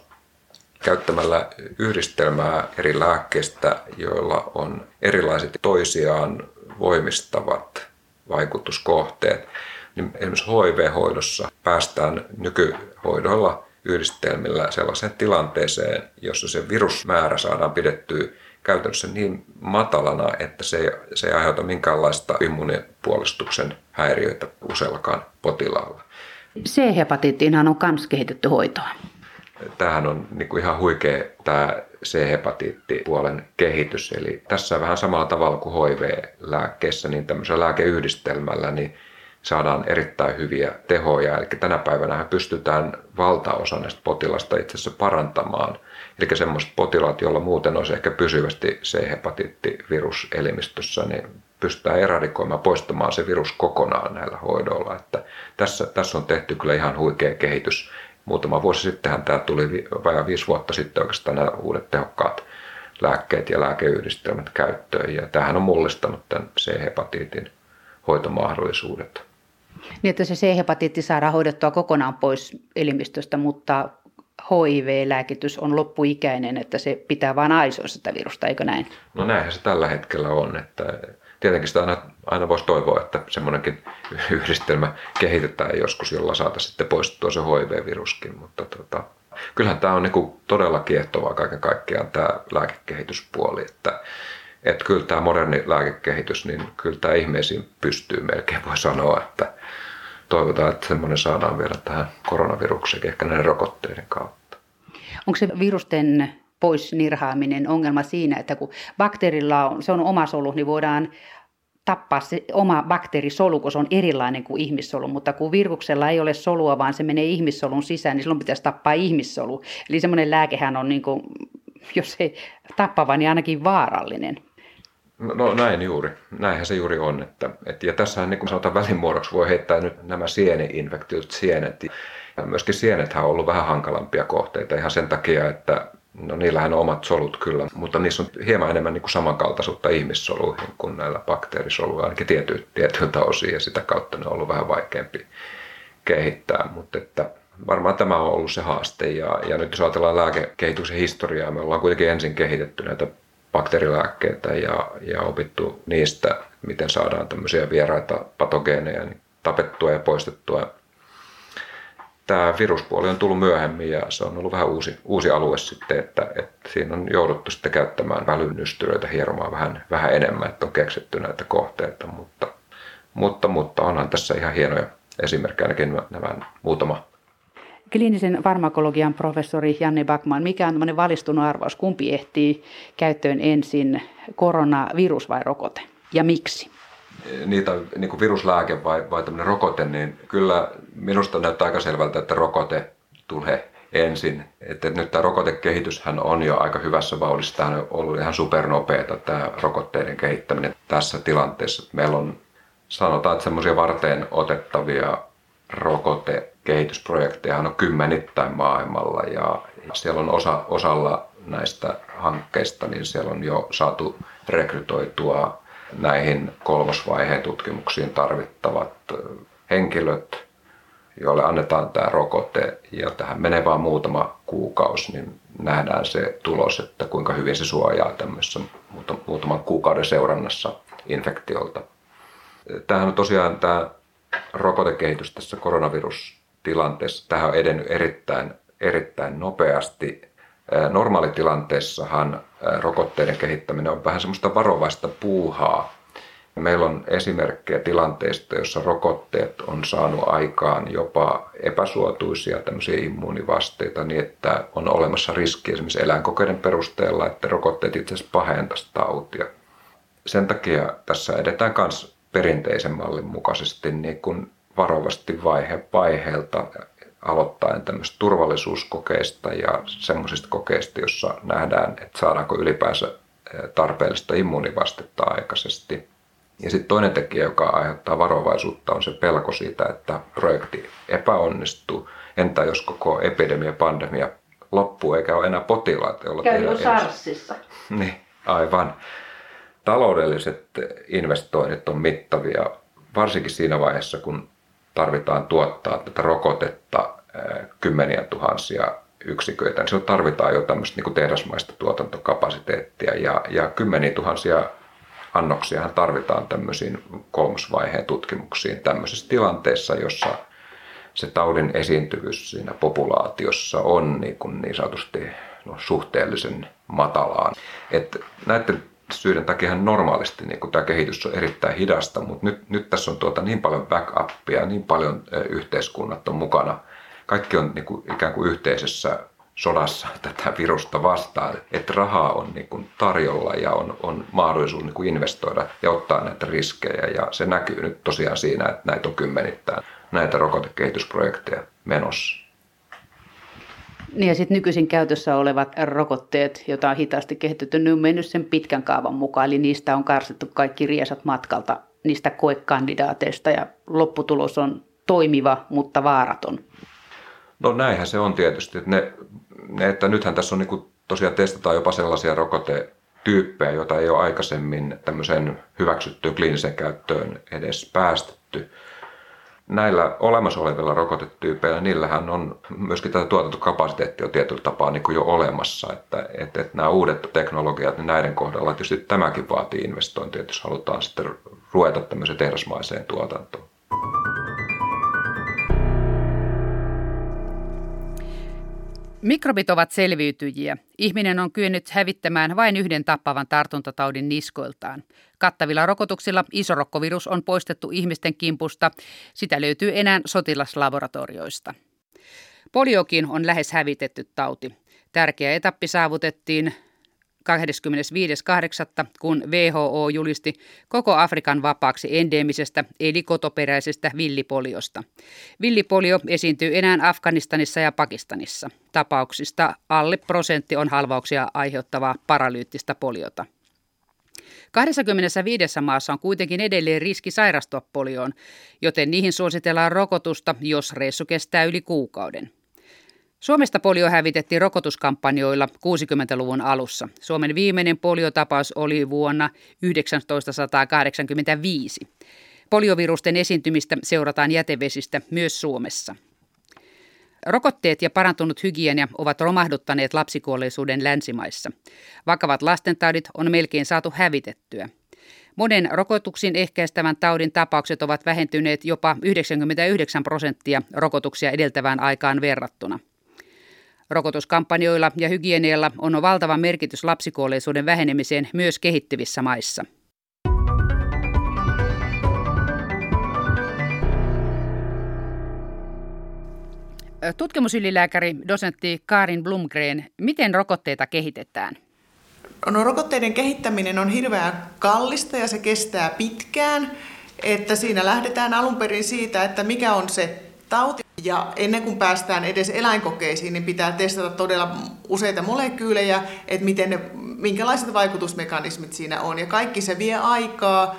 Käyttämällä yhdistelmää eri lääkkeistä, joilla on erilaiset toisiaan voimistavat vaikutuskohteet, niin esimerkiksi HIV-hoidossa päästään nykyhoidolla yhdistelmillä sellaiseen tilanteeseen, jossa se virusmäärä saadaan pidettyä käytännössä niin matalana, että se ei, se ei aiheuta minkäänlaista immunipuolustuksen häiriöitä useallakaan potilaalla. C-hepatiittiinhan on myös kehitetty hoitoa. Tämähän on niin kuin ihan huikea tämä C-hepatiittipuolen kehitys. Eli tässä vähän samalla tavalla kuin HIV-lääkkeessä, niin tämmöisellä lääkeyhdistelmällä niin saadaan erittäin hyviä tehoja. Eli tänä päivänä pystytään valtaosa näistä potilasta itse asiassa parantamaan. Eli semmoiset potilaat, joilla muuten olisi ehkä pysyvästi C-hepatiittivirus elimistössä, niin pystytään eradikoimaan, poistamaan se virus kokonaan näillä hoidoilla. Että tässä, tässä on tehty kyllä ihan huikea kehitys. Muutama vuosi sittenhän tämä tuli, vajaa viisi vuotta sitten oikeastaan nämä uudet tehokkaat lääkkeet ja lääkeyhdistelmät käyttöön. Ja tämähän on mullistanut tämän C-hepatiitin hoitomahdollisuudet. Niin, että se C-hepatiitti saadaan hoidettua kokonaan pois elimistöstä, mutta HIV-lääkitys on loppuikäinen, että se pitää vain aisoissa sitä virusta, eikö näin? No näinhän se tällä hetkellä on. Että tietenkin sitä aina, aina voisi toivoa, että semmoinenkin yhdistelmä kehitetään joskus, jolla saataisiin sitten poistua se HIV-viruskin. Mutta tota, kyllähän tämä on niin todella kiehtovaa kaiken kaikkiaan tämä lääkekehityspuoli. Että, että kyllä tämä moderni lääkekehitys, niin kyllä tämä ihmeisiin pystyy melkein voi sanoa, että toivotaan, että semmoinen saadaan vielä tähän koronavirukseen, ehkä näiden rokotteiden kautta. Onko se virusten pois nirhaaminen ongelma siinä, että kun bakteerilla on, se on oma solu, niin voidaan tappaa se oma bakteerisolu, kun se on erilainen kuin ihmissolu, mutta kun viruksella ei ole solua, vaan se menee ihmissolun sisään, niin silloin pitäisi tappaa ihmissolu. Eli semmoinen lääkehän on, niin kuin, jos ei tappava, niin ainakin vaarallinen. No, no näin juuri. Näinhän se juuri on. Että, et, ja tässähän niin kuin sanotaan välimuodoksi voi heittää nyt nämä sieniinfektiot, sienet. Ja myöskin sienethän on ollut vähän hankalampia kohteita ihan sen takia, että no niillähän on omat solut kyllä, mutta niissä on hieman enemmän niin kuin samankaltaisuutta ihmissoluihin kuin näillä bakteerisoluilla, ainakin tiety, tietyiltä osin ja sitä kautta ne on ollut vähän vaikeampi kehittää, mutta että varmaan tämä on ollut se haaste ja, ja nyt jos ajatellaan lääkekehityksen historiaa, me ollaan kuitenkin ensin kehitetty näitä bakteerilääkkeitä ja, ja opittu niistä, miten saadaan tämmöisiä vieraita patogeeneja niin tapettua ja poistettua. Tämä viruspuoli on tullut myöhemmin ja se on ollut vähän uusi, uusi alue sitten, että, että siinä on jouduttu sitten käyttämään välynystyröitä hieromaan vähän, vähän enemmän, että on keksitty näitä kohteita, mutta, mutta, mutta onhan tässä ihan hienoja esimerkkejä, ainakin nämä muutama Kliinisen farmakologian professori Janne Backman, mikä on valistunut arvaus, kumpi ehtii käyttöön ensin, koronavirus vai rokote ja miksi? Niitä niin kuin viruslääke vai, vai tämmöinen rokote, niin kyllä minusta näyttää aika selvältä, että rokote tulee ensin. Että nyt tämä rokotekehityshän on jo aika hyvässä vauhdissa. Tämä on ollut ihan supernopeata tämä rokotteiden kehittäminen tässä tilanteessa. Meillä on sanotaan, että semmoisia varten otettavia rokotekehitysprojekteja on kymmenittäin maailmalla ja siellä on osa, osalla näistä hankkeista, niin siellä on jo saatu rekrytoitua näihin kolmosvaiheen tutkimuksiin tarvittavat henkilöt, joille annetaan tämä rokote ja tähän menee vain muutama kuukausi, niin nähdään se tulos, että kuinka hyvin se suojaa tämmöisessä muutaman kuukauden seurannassa infektiolta. Tämähän on tosiaan tämä rokotekehitys tässä koronavirustilanteessa. Tähän on edennyt erittäin, erittäin nopeasti Normaalitilanteessahan rokotteiden kehittäminen on vähän semmoista varovaista puuhaa. Meillä on esimerkkejä tilanteista, jossa rokotteet on saanut aikaan jopa epäsuotuisia tämmöisiä immuunivasteita niin, että on olemassa riski esimerkiksi eläinkokeiden perusteella, että rokotteet itse asiassa pahentaisi tautia. Sen takia tässä edetään myös perinteisen mallin mukaisesti niin kuin varovasti vaihe vaiheelta aloittaen tämmöistä turvallisuuskokeista ja semmoisista kokeista, jossa nähdään, että saadaanko ylipäänsä tarpeellista immuunivastetta aikaisesti. Ja sitten toinen tekijä, joka aiheuttaa varovaisuutta, on se pelko siitä, että projekti epäonnistuu. Entä jos koko epidemia, pandemia loppuu eikä ole enää potilaita, joilla Käy SARSissa. (laughs) Niin, aivan. Taloudelliset investoinnit on mittavia, varsinkin siinä vaiheessa, kun tarvitaan tuottaa tätä rokotetta kymmeniä tuhansia yksiköitä, niin silloin tarvitaan jo tämmöistä niin kuin tehdasmaista tuotantokapasiteettia ja, ja kymmeniä tuhansia annoksiahan tarvitaan tämmöisiin kolmosvaiheen tutkimuksiin tämmöisessä tilanteessa, jossa se taudin esiintyvyys siinä populaatiossa on niin, kuin niin sanotusti no, suhteellisen matalaan. Et näiden syiden takia normaalisti niin tämä kehitys on erittäin hidasta, mutta nyt, nyt tässä on tuota niin paljon backupia, niin paljon yhteiskunnat on mukana. Kaikki on niin kuin, ikään kuin yhteisessä sodassa (laughs) tätä virusta vastaan, että rahaa on niin kuin tarjolla ja on, on mahdollisuus niin kuin investoida ja ottaa näitä riskejä. Ja se näkyy nyt tosiaan siinä, että näitä on kymmenittäin näitä rokotekehitysprojekteja menossa. Niin ja sitten nykyisin käytössä olevat rokotteet, joita on hitaasti kehitetty, ne on mennyt sen pitkän kaavan mukaan, eli niistä on karsittu kaikki riesat matkalta niistä koekandidaateista ja lopputulos on toimiva, mutta vaaraton. No näinhän se on tietysti. Että, ne, että nythän tässä on niin tosiaan testataan jopa sellaisia rokotetyyppejä, joita ei ole aikaisemmin tämmöiseen hyväksyttyyn kliiniseen käyttöön edes päästetty näillä olemassa olevilla rokotetyypeillä, niillähän on myöskin tätä tuotantokapasiteettia tietyllä tapaa niin kuin jo olemassa. Että, että, että nämä uudet teknologiat, niin näiden kohdalla tietysti tämäkin vaatii investointia, jos halutaan sitten ruveta tämmöiseen tehdasmaiseen tuotantoon. Mikrobit ovat selviytyjiä. Ihminen on kyennyt hävittämään vain yhden tappavan tartuntataudin niskoiltaan. Kattavilla rokotuksilla isorokkovirus on poistettu ihmisten kimpusta. Sitä löytyy enää sotilaslaboratorioista. Poliokin on lähes hävitetty tauti. Tärkeä etappi saavutettiin 25.8., kun WHO julisti koko Afrikan vapaaksi endemisestä eli kotoperäisestä villipoliosta. Villipolio esiintyy enää Afganistanissa ja Pakistanissa. Tapauksista alle prosentti on halvauksia aiheuttavaa paralyyttistä poliota. 25 maassa on kuitenkin edelleen riski sairastua polioon, joten niihin suositellaan rokotusta, jos reissu kestää yli kuukauden. Suomesta polio hävitettiin rokotuskampanjoilla 60-luvun alussa. Suomen viimeinen poliotapaus oli vuonna 1985. Poliovirusten esiintymistä seurataan jätevesistä myös Suomessa. Rokotteet ja parantunut hygienia ovat romahduttaneet lapsikuolleisuuden länsimaissa. Vakavat lastentaudit on melkein saatu hävitettyä. Monen rokotuksin ehkäistävän taudin tapaukset ovat vähentyneet jopa 99 prosenttia rokotuksia edeltävään aikaan verrattuna. Rokotuskampanjoilla ja hygienialla on valtava merkitys lapsikuolleisuuden vähenemiseen myös kehittyvissä maissa. Tutkimusylilääkäri, dosentti Karin Blumgren, miten rokotteita kehitetään? No, rokotteiden kehittäminen on hirveän kallista ja se kestää pitkään. Että siinä lähdetään alun perin siitä, että mikä on se tauti. Ja ennen kuin päästään edes eläinkokeisiin, niin pitää testata todella useita molekyylejä, että miten ne, minkälaiset vaikutusmekanismit siinä on. Ja kaikki se vie aikaa.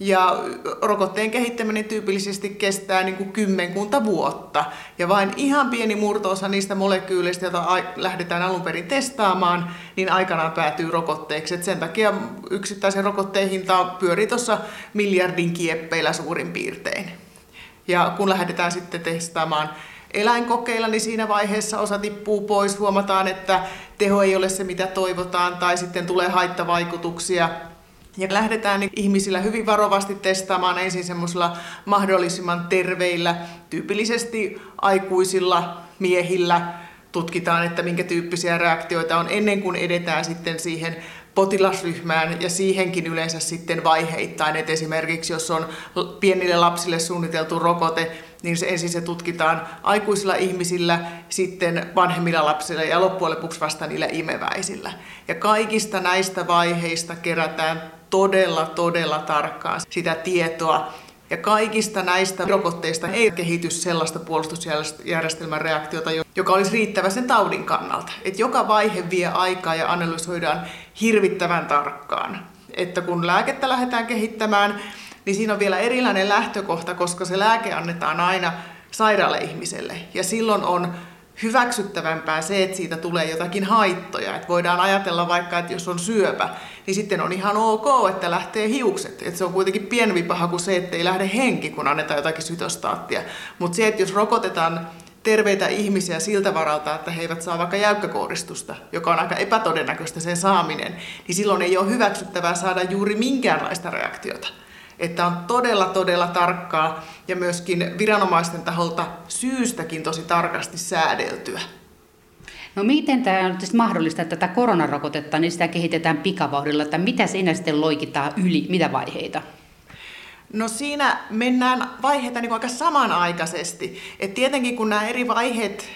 Ja rokotteen kehittäminen tyypillisesti kestää niin kuin kymmenkunta vuotta. Ja vain ihan pieni murtoosa niistä molekyyleistä, joita lähdetään alun perin testaamaan, niin aikanaan päätyy rokotteeksi. Et sen takia yksittäisen rokotteen hinta pyörii tuossa miljardin kieppeillä suurin piirtein. Ja kun lähdetään sitten testaamaan eläinkokeilla, niin siinä vaiheessa osa tippuu pois, huomataan, että teho ei ole se mitä toivotaan tai sitten tulee haittavaikutuksia. Ja lähdetään niin ihmisillä hyvin varovasti testaamaan ensin semmoisilla mahdollisimman terveillä, tyypillisesti aikuisilla miehillä, tutkitaan, että minkä tyyppisiä reaktioita on ennen kuin edetään sitten siihen potilasryhmään ja siihenkin yleensä sitten vaiheittain. että esimerkiksi jos on pienille lapsille suunniteltu rokote, niin se ensin se tutkitaan aikuisilla ihmisillä, sitten vanhemmilla lapsilla ja loppujen lopuksi vasta niillä imeväisillä. Ja kaikista näistä vaiheista kerätään todella, todella tarkkaan sitä tietoa, ja kaikista näistä rokotteista ei kehity sellaista puolustusjärjestelmän reaktiota, joka olisi riittävä sen taudin kannalta. Et joka vaihe vie aikaa ja analysoidaan hirvittävän tarkkaan. Että kun lääkettä lähdetään kehittämään, niin siinä on vielä erilainen lähtökohta, koska se lääke annetaan aina sairaalle ihmiselle. Ja silloin on hyväksyttävämpää se, että siitä tulee jotakin haittoja. Että voidaan ajatella vaikka, että jos on syöpä, niin sitten on ihan ok, että lähtee hiukset. Että se on kuitenkin pienempi paha kuin se, että ei lähde henki, kun annetaan jotakin sytostaattia. Mutta se, että jos rokotetaan terveitä ihmisiä siltä varalta, että he eivät saa vaikka jäykkäkouristusta, joka on aika epätodennäköistä sen saaminen, niin silloin ei ole hyväksyttävää saada juuri minkäänlaista reaktiota että on todella, todella tarkkaa ja myöskin viranomaisten taholta syystäkin tosi tarkasti säädeltyä. No miten tämä on mahdollista, että tätä koronarokotetta, niin sitä kehitetään pikavauhdilla, että mitä siinä sitten loikitaan yli, mitä vaiheita? No siinä mennään vaiheita niin aika samanaikaisesti. Et tietenkin kun nämä eri vaiheet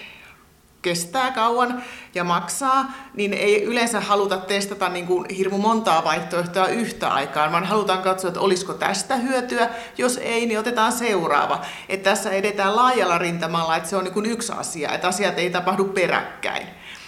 kestää kauan ja maksaa, niin ei yleensä haluta testata niin kuin hirmu montaa vaihtoehtoa yhtä aikaan, vaan halutaan katsoa, että olisiko tästä hyötyä. Jos ei, niin otetaan seuraava. Että tässä edetään laajalla rintamalla, että se on niin kuin yksi asia, että asiat ei tapahdu peräkkäin.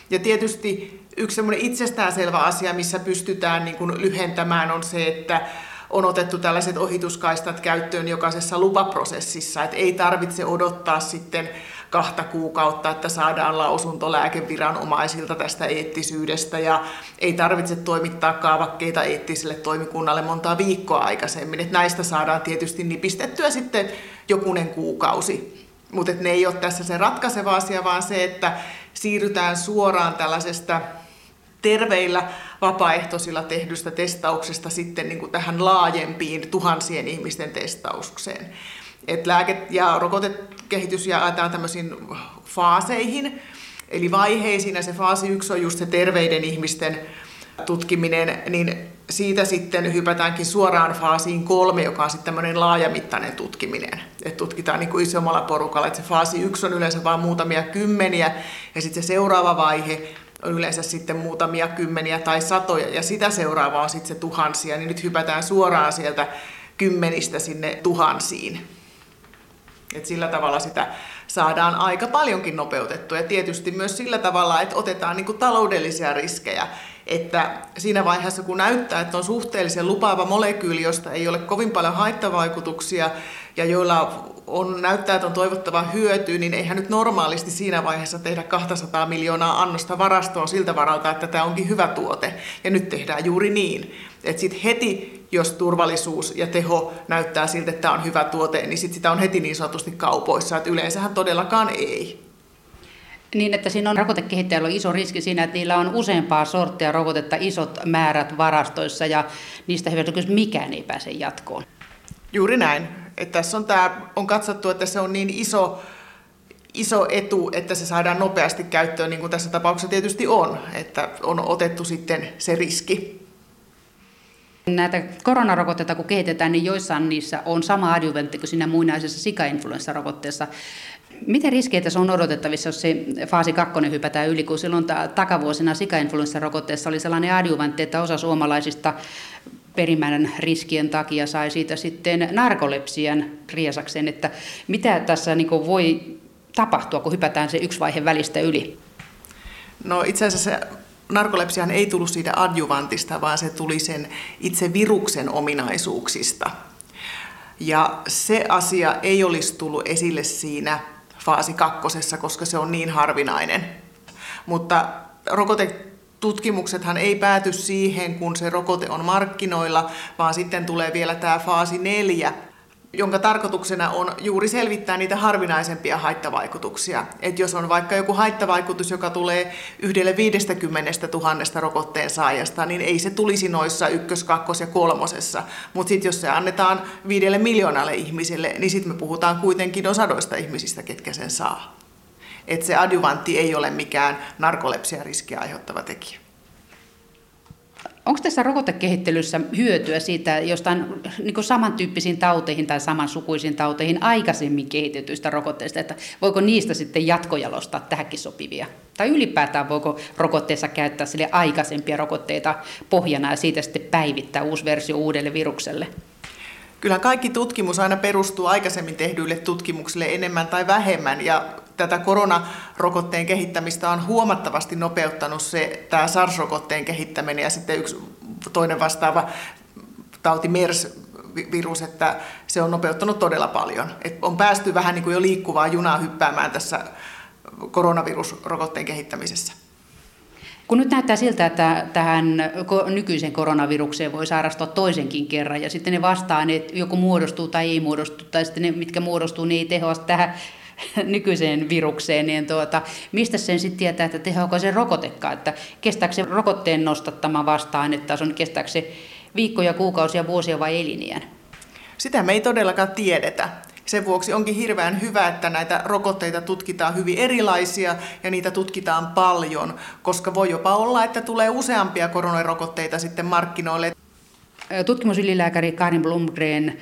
Ja tietysti yksi semmoinen itsestäänselvä asia, missä pystytään niin kuin lyhentämään, on se, että on otettu tällaiset ohituskaistat käyttöön jokaisessa lupaprosessissa, että ei tarvitse odottaa sitten kahta kuukautta, että saadaan lausunto lääkeviranomaisilta tästä eettisyydestä ja ei tarvitse toimittaa kaavakkeita eettiselle toimikunnalle montaa viikkoa aikaisemmin. Että näistä saadaan tietysti nipistettyä sitten jokunen kuukausi. Mutta ne ei ole tässä se ratkaiseva asia, vaan se, että siirrytään suoraan tällaisesta terveillä vapaaehtoisilla tehdystä testauksesta sitten niin kuin tähän laajempiin tuhansien ihmisten testaukseen. Et lääke- ja rokotekehitys jaetaan tämmöisiin faaseihin, eli vaiheisiin, ja se faasi yksi on just se terveiden ihmisten tutkiminen, niin siitä sitten hypätäänkin suoraan faasiin kolme, joka on sitten tämmöinen laajamittainen tutkiminen. Et tutkitaan niin kuin isommalla porukalla, että se faasi yksi on yleensä vain muutamia kymmeniä, ja sitten se seuraava vaihe on yleensä sitten muutamia kymmeniä tai satoja, ja sitä seuraava on sitten se tuhansia, niin nyt hypätään suoraan sieltä kymmenistä sinne tuhansiin. Et sillä tavalla sitä saadaan aika paljonkin nopeutettua ja tietysti myös sillä tavalla, että otetaan niin taloudellisia riskejä. Että siinä vaiheessa, kun näyttää, että on suhteellisen lupaava molekyyli, josta ei ole kovin paljon haittavaikutuksia ja joilla on, näyttää, että on toivottava hyöty, niin eihän nyt normaalisti siinä vaiheessa tehdä 200 miljoonaa annosta varastoon siltä varalta, että tämä onkin hyvä tuote. Ja nyt tehdään juuri niin. Että sitten heti, jos turvallisuus ja teho näyttää siltä, että tämä on hyvä tuote, niin sit sitä on heti niin sanotusti kaupoissa. Että yleensähän todellakaan ei. Niin, että siinä on rokotekehittäjällä on iso riski siinä, että niillä on useampaa sorttia rokotetta, isot määrät varastoissa ja niistä hyötyy mikään ei pääse jatkoon. Juuri näin. Että tässä on, tämä, on katsottu, että se on niin iso, iso etu, että se saadaan nopeasti käyttöön, niin kuin tässä tapauksessa tietysti on, että on otettu sitten se riski. Näitä koronarokotteita kun kehitetään, niin joissain niissä on sama adjuventti kuin siinä muinaisessa sikainfluenssarokotteessa. Miten riskeitä se on odotettavissa, jos se faasi 2 hypätään yli, kun silloin takavuosina sikainfluenssarokotteessa oli sellainen adjuvantti, että osa suomalaisista perimmäinen riskien takia sai siitä sitten narkolepsian riesakseen, että mitä tässä niin voi tapahtua, kun hypätään se yksi vaihe välistä yli? No itse asiassa narkolepsiahan ei tullut siitä adjuvantista, vaan se tuli sen itse viruksen ominaisuuksista. Ja se asia ei olisi tullut esille siinä faasi kakkosessa, koska se on niin harvinainen. Mutta rokote tutkimuksethan ei pääty siihen, kun se rokote on markkinoilla, vaan sitten tulee vielä tämä faasi neljä, jonka tarkoituksena on juuri selvittää niitä harvinaisempia haittavaikutuksia. Et jos on vaikka joku haittavaikutus, joka tulee yhdelle 50 000 rokotteen saajasta, niin ei se tulisi noissa ykkös-, kakkos- ja kolmosessa. Mutta sitten jos se annetaan viidelle miljoonalle ihmiselle, niin sitten me puhutaan kuitenkin osadoista ihmisistä, ketkä sen saa. Että se adjuvantti ei ole mikään narkolepsia-riskiä aiheuttava tekijä. Onko tässä rokotekehittelyssä hyötyä siitä jostain niin samantyyppisiin tauteihin tai samansukuisiin tauteihin aikaisemmin kehitetyistä rokotteista, että voiko niistä sitten jatkojalostaa tähänkin sopivia? Tai ylipäätään voiko rokotteessa käyttää sille aikaisempia rokotteita pohjana ja siitä sitten päivittää uusi versio uudelle virukselle? Kyllä kaikki tutkimus aina perustuu aikaisemmin tehdyille tutkimuksille enemmän tai vähemmän ja tätä koronarokotteen kehittämistä on huomattavasti nopeuttanut se tämä SARS-rokotteen kehittäminen ja sitten yksi toinen vastaava tauti MERS virus, että se on nopeuttanut todella paljon. Et on päästy vähän niin kuin jo liikkuvaa junaa hyppäämään tässä koronavirusrokotteen kehittämisessä. Kun nyt näyttää siltä, että tähän nykyiseen koronavirukseen voi sairastua toisenkin kerran, ja sitten ne vastaan-aineet joko muodostuu tai ei muodostu, tai sitten ne, mitkä muodostuu, niin ei tehoa tähän (laughs) nykyiseen virukseen, niin tuota, mistä sen sitten tietää, että tehoako se rokotekaan, että kestääkö se rokotteen nostattama vastaan-ainetason, kestääkö se viikkoja, kuukausia, vuosia vai eliniän? Sitä me ei todellakaan tiedetä. Sen vuoksi onkin hirveän hyvä, että näitä rokotteita tutkitaan hyvin erilaisia ja niitä tutkitaan paljon, koska voi jopa olla, että tulee useampia koronarokotteita sitten markkinoille. Tutkimusylilääkäri Karin Blomgren,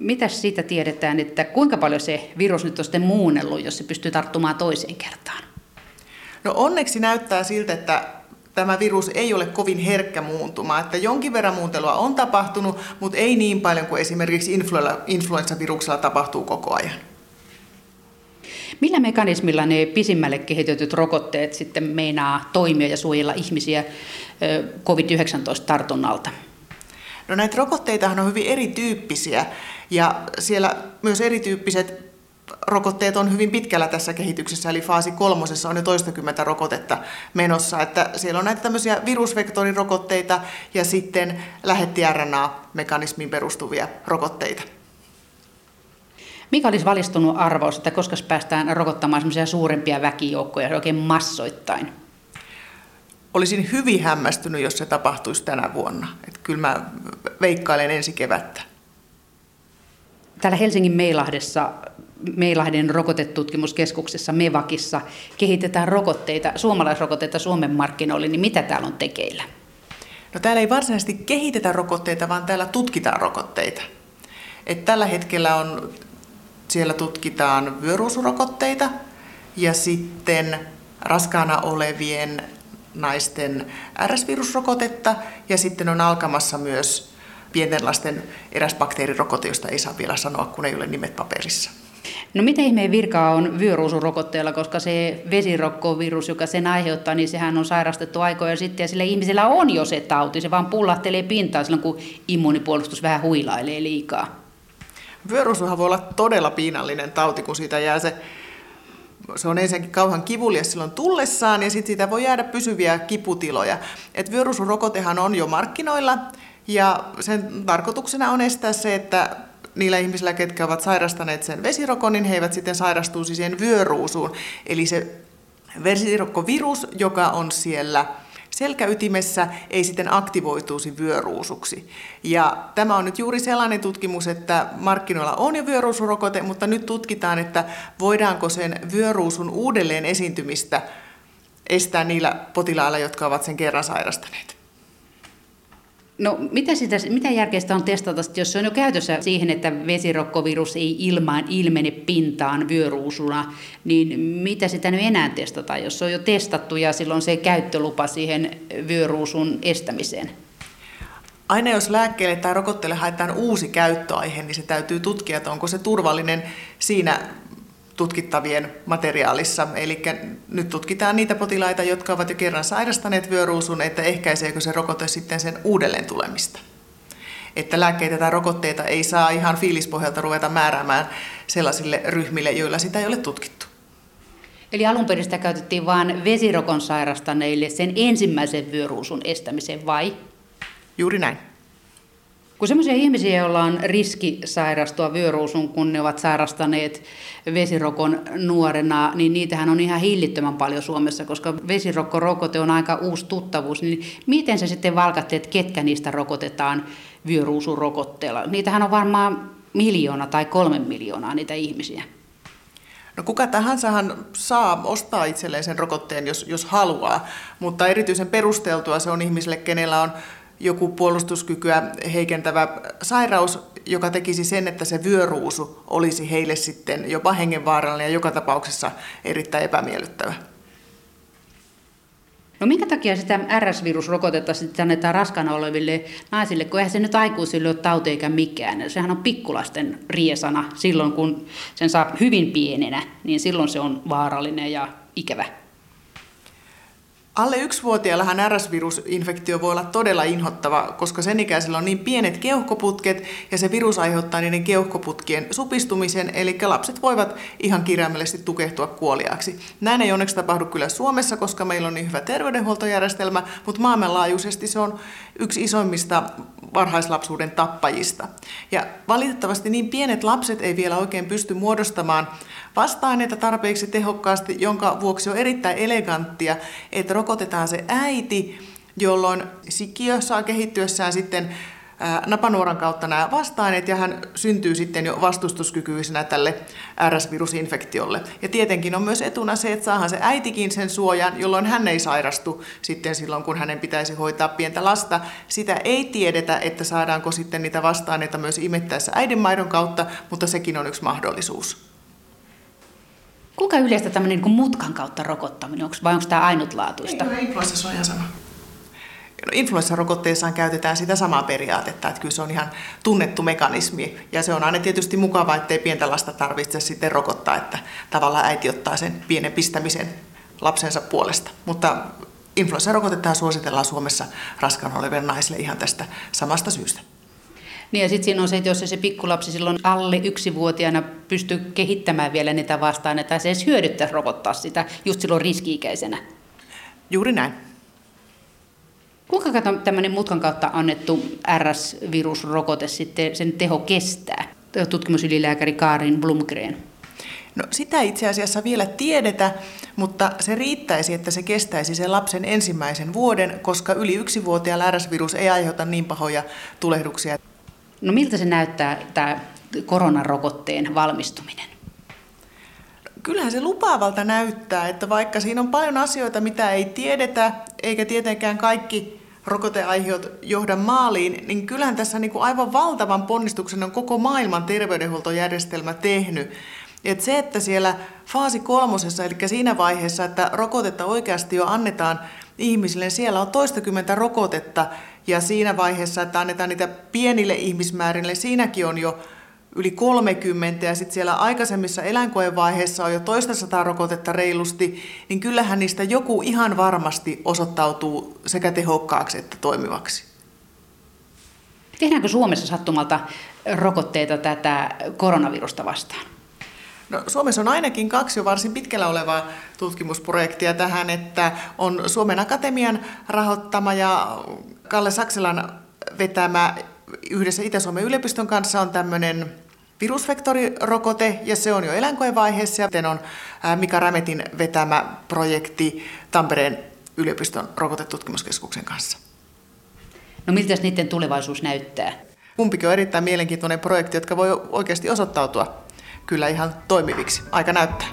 mitä siitä tiedetään, että kuinka paljon se virus nyt on sitten muunnellut, jos se pystyy tarttumaan toiseen kertaan? No onneksi näyttää siltä, että tämä virus ei ole kovin herkkä muuntuma, että jonkin verran muuntelua on tapahtunut, mutta ei niin paljon kuin esimerkiksi influenssaviruksella tapahtuu koko ajan. Millä mekanismilla ne pisimmälle kehitetyt rokotteet sitten meinaa toimia ja suojella ihmisiä COVID-19-tartunnalta? No näitä rokotteitahan on hyvin erityyppisiä ja siellä myös erityyppiset rokotteet on hyvin pitkällä tässä kehityksessä, eli faasi kolmosessa on jo toistakymmentä rokotetta menossa. Että siellä on näitä tämmöisiä virusvektorirokotteita ja sitten lähetti RNA-mekanismiin perustuvia rokotteita. Mikä olisi valistunut arvaus, että koska päästään rokottamaan suurempia väkijoukkoja oikein massoittain? Olisin hyvin hämmästynyt, jos se tapahtuisi tänä vuonna. Että kyllä mä veikkailen ensi kevättä. Täällä Helsingin Meilahdessa Meilahden rokotetutkimuskeskuksessa MEVAKissa kehitetään rokotteita, suomalaisrokotteita Suomen markkinoille, niin mitä täällä on tekeillä? No täällä ei varsinaisesti kehitetä rokotteita, vaan täällä tutkitaan rokotteita. Et tällä hetkellä on, siellä tutkitaan vyöruusurokotteita ja sitten raskaana olevien naisten RS-virusrokotetta ja sitten on alkamassa myös pienten lasten eräs bakteerirokote, josta ei saa vielä sanoa, kun ei ole nimet paperissa. No mitä ihmeen virkaa on vyöruusurokotteella, koska se vesirokkovirus, joka sen aiheuttaa, niin sehän on sairastettu aikoja sitten ja sillä ihmisellä on jo se tauti, se vaan pullahtelee pintaa silloin, kun immunipuolustus vähän huilailee liikaa. Vyöruusuhan voi olla todella piinallinen tauti, kun siitä jää se se on ensinnäkin kauhan kivulias silloin tullessaan ja sitten siitä voi jäädä pysyviä kiputiloja. Et vyöruusurokotehan on jo markkinoilla ja sen tarkoituksena on estää se, että niillä ihmisillä, ketkä ovat sairastaneet sen vesirokon, niin he eivät sitten sairastuisi siihen vyöruusuun. Eli se vesirokkovirus, joka on siellä selkäytimessä, ei sitten aktivoituisi vyöruusuksi. Ja tämä on nyt juuri sellainen tutkimus, että markkinoilla on jo vyöruusurokote, mutta nyt tutkitaan, että voidaanko sen vyöruusun uudelleen esiintymistä estää niillä potilailla, jotka ovat sen kerran sairastaneet. No mitä, sitä, mitä järkeistä on testata, jos se on jo käytössä siihen, että vesirokkovirus ei ilmaan ilmene pintaan vyöruusuna, niin mitä sitä nyt enää testata, jos se on jo testattu ja silloin se käyttölupa siihen vyöruusun estämiseen? Aina jos lääkkeelle tai rokotteelle haetaan uusi käyttöaihe, niin se täytyy tutkia, että onko se turvallinen siinä tutkittavien materiaalissa. Eli nyt tutkitaan niitä potilaita, jotka ovat jo kerran sairastaneet vyöruusun, että ehkäiseekö se rokote sitten sen uudelleen tulemista. Että lääkkeitä tai rokotteita ei saa ihan fiilispohjalta ruveta määräämään sellaisille ryhmille, joilla sitä ei ole tutkittu. Eli alun perin sitä käytettiin vain vesirokon sairastaneille sen ensimmäisen vyöruusun estämiseen, vai? Juuri näin. Kun sellaisia ihmisiä, joilla on riski sairastua vyöruusun, kun ne ovat sairastaneet vesirokon nuorena, niin niitähän on ihan hillittömän paljon Suomessa, koska vesirokkorokote on aika uusi tuttavuus. Niin miten se sitten valkatte, että ketkä niistä rokotetaan vyöruusurokotteella? Niitähän on varmaan miljoona tai kolme miljoonaa niitä ihmisiä. No kuka tahansahan saa ostaa itselleen sen rokotteen, jos, jos haluaa, mutta erityisen perusteltua se on ihmisille, kenellä on joku puolustuskykyä heikentävä sairaus, joka tekisi sen, että se vyöruusu olisi heille sitten jopa hengenvaarallinen ja joka tapauksessa erittäin epämiellyttävä. No minkä takia sitä RS-virusrokotetta sitten annetaan raskaana oleville naisille, kun eihän se nyt aikuisille ole tauti eikä mikään. Sehän on pikkulasten riesana silloin, kun sen saa hyvin pienenä, niin silloin se on vaarallinen ja ikävä. Alle yksivuotiaillahan RS-virusinfektio voi olla todella inhottava, koska sen ikäisellä on niin pienet keuhkoputket ja se virus aiheuttaa niiden keuhkoputkien supistumisen, eli lapset voivat ihan kirjaimellisesti tukehtua kuoliaaksi. Näin ei onneksi tapahdu kyllä Suomessa, koska meillä on niin hyvä terveydenhuoltojärjestelmä, mutta maailmanlaajuisesti se on yksi isoimmista varhaislapsuuden tappajista. Ja valitettavasti niin pienet lapset ei vielä oikein pysty muodostamaan vasta-aineita tarpeeksi tehokkaasti, jonka vuoksi on erittäin eleganttia, että rokotetaan se äiti, jolloin sikiö saa kehittyessään sitten napanuoran kautta nämä vasta-aineet ja hän syntyy sitten jo vastustuskykyisenä tälle RS-virusinfektiolle. Ja tietenkin on myös etuna se, että saahan se äitikin sen suojan, jolloin hän ei sairastu sitten silloin, kun hänen pitäisi hoitaa pientä lasta. Sitä ei tiedetä, että saadaanko sitten niitä vasta-aineita myös imettäessä äidinmaidon kautta, mutta sekin on yksi mahdollisuus. Kuinka yleistä tämmöinen niin mutkan kautta rokottaminen, onko, vai onko tämä ainutlaatuista? Ei ole influenssasuojasana. No, influenssarokotteessaan käytetään sitä samaa periaatetta, että kyllä se on ihan tunnettu mekanismi. Ja se on aina tietysti mukava, ettei pientä lasta tarvitse sitten rokottaa, että tavallaan äiti ottaa sen pienen pistämisen lapsensa puolesta. Mutta influenssarokotetta suositellaan Suomessa raskaana oleville naisille ihan tästä samasta syystä. Niin ja sitten siinä on se, että jos se pikkulapsi silloin alle yksivuotiaana pystyy kehittämään vielä niitä vastaan, että se edes hyödyttäisi rokottaa sitä just silloin riski-ikäisenä. Juuri näin. Kuinka tämmöinen mutkan kautta annettu RS-virusrokote sitten, sen teho kestää? Tutkimusylilääkäri Kaarin Blumgren. No sitä itse asiassa vielä tiedetä, mutta se riittäisi, että se kestäisi sen lapsen ensimmäisen vuoden, koska yli yksivuotiaalla RS-virus ei aiheuta niin pahoja tulehduksia. No miltä se näyttää tämä koronarokotteen valmistuminen? Kyllähän se lupaavalta näyttää, että vaikka siinä on paljon asioita, mitä ei tiedetä, eikä tietenkään kaikki rokoteaiheut johda maaliin, niin kyllähän tässä niin kuin aivan valtavan ponnistuksen on koko maailman terveydenhuoltojärjestelmä tehnyt. Et se, että siellä faasi kolmosessa, eli siinä vaiheessa, että rokotetta oikeasti jo annetaan ihmisille, siellä on toistakymmentä rokotetta, ja siinä vaiheessa, että annetaan niitä pienille ihmismäärille, siinäkin on jo yli 30 ja sitten siellä aikaisemmissa eläinkoevaiheissa on jo toista sataa rokotetta reilusti, niin kyllähän niistä joku ihan varmasti osoittautuu sekä tehokkaaksi että toimivaksi. Tehdäänkö Suomessa sattumalta rokotteita tätä koronavirusta vastaan? No, Suomessa on ainakin kaksi jo varsin pitkällä olevaa tutkimusprojektia tähän, että on Suomen Akatemian rahoittama ja Kalle Sakselan vetämä yhdessä Itä-Suomen yliopiston kanssa on tämmöinen virusvektorirokote, ja se on jo eläinkoevaiheessa. Ja sitten on Mika Rämetin vetämä projekti Tampereen yliopiston rokotetutkimuskeskuksen kanssa. No miltä niiden tulevaisuus näyttää? Kumpikin on erittäin mielenkiintoinen projekti, jotka voi oikeasti osoittautua kyllä ihan toimiviksi. Aika näyttää.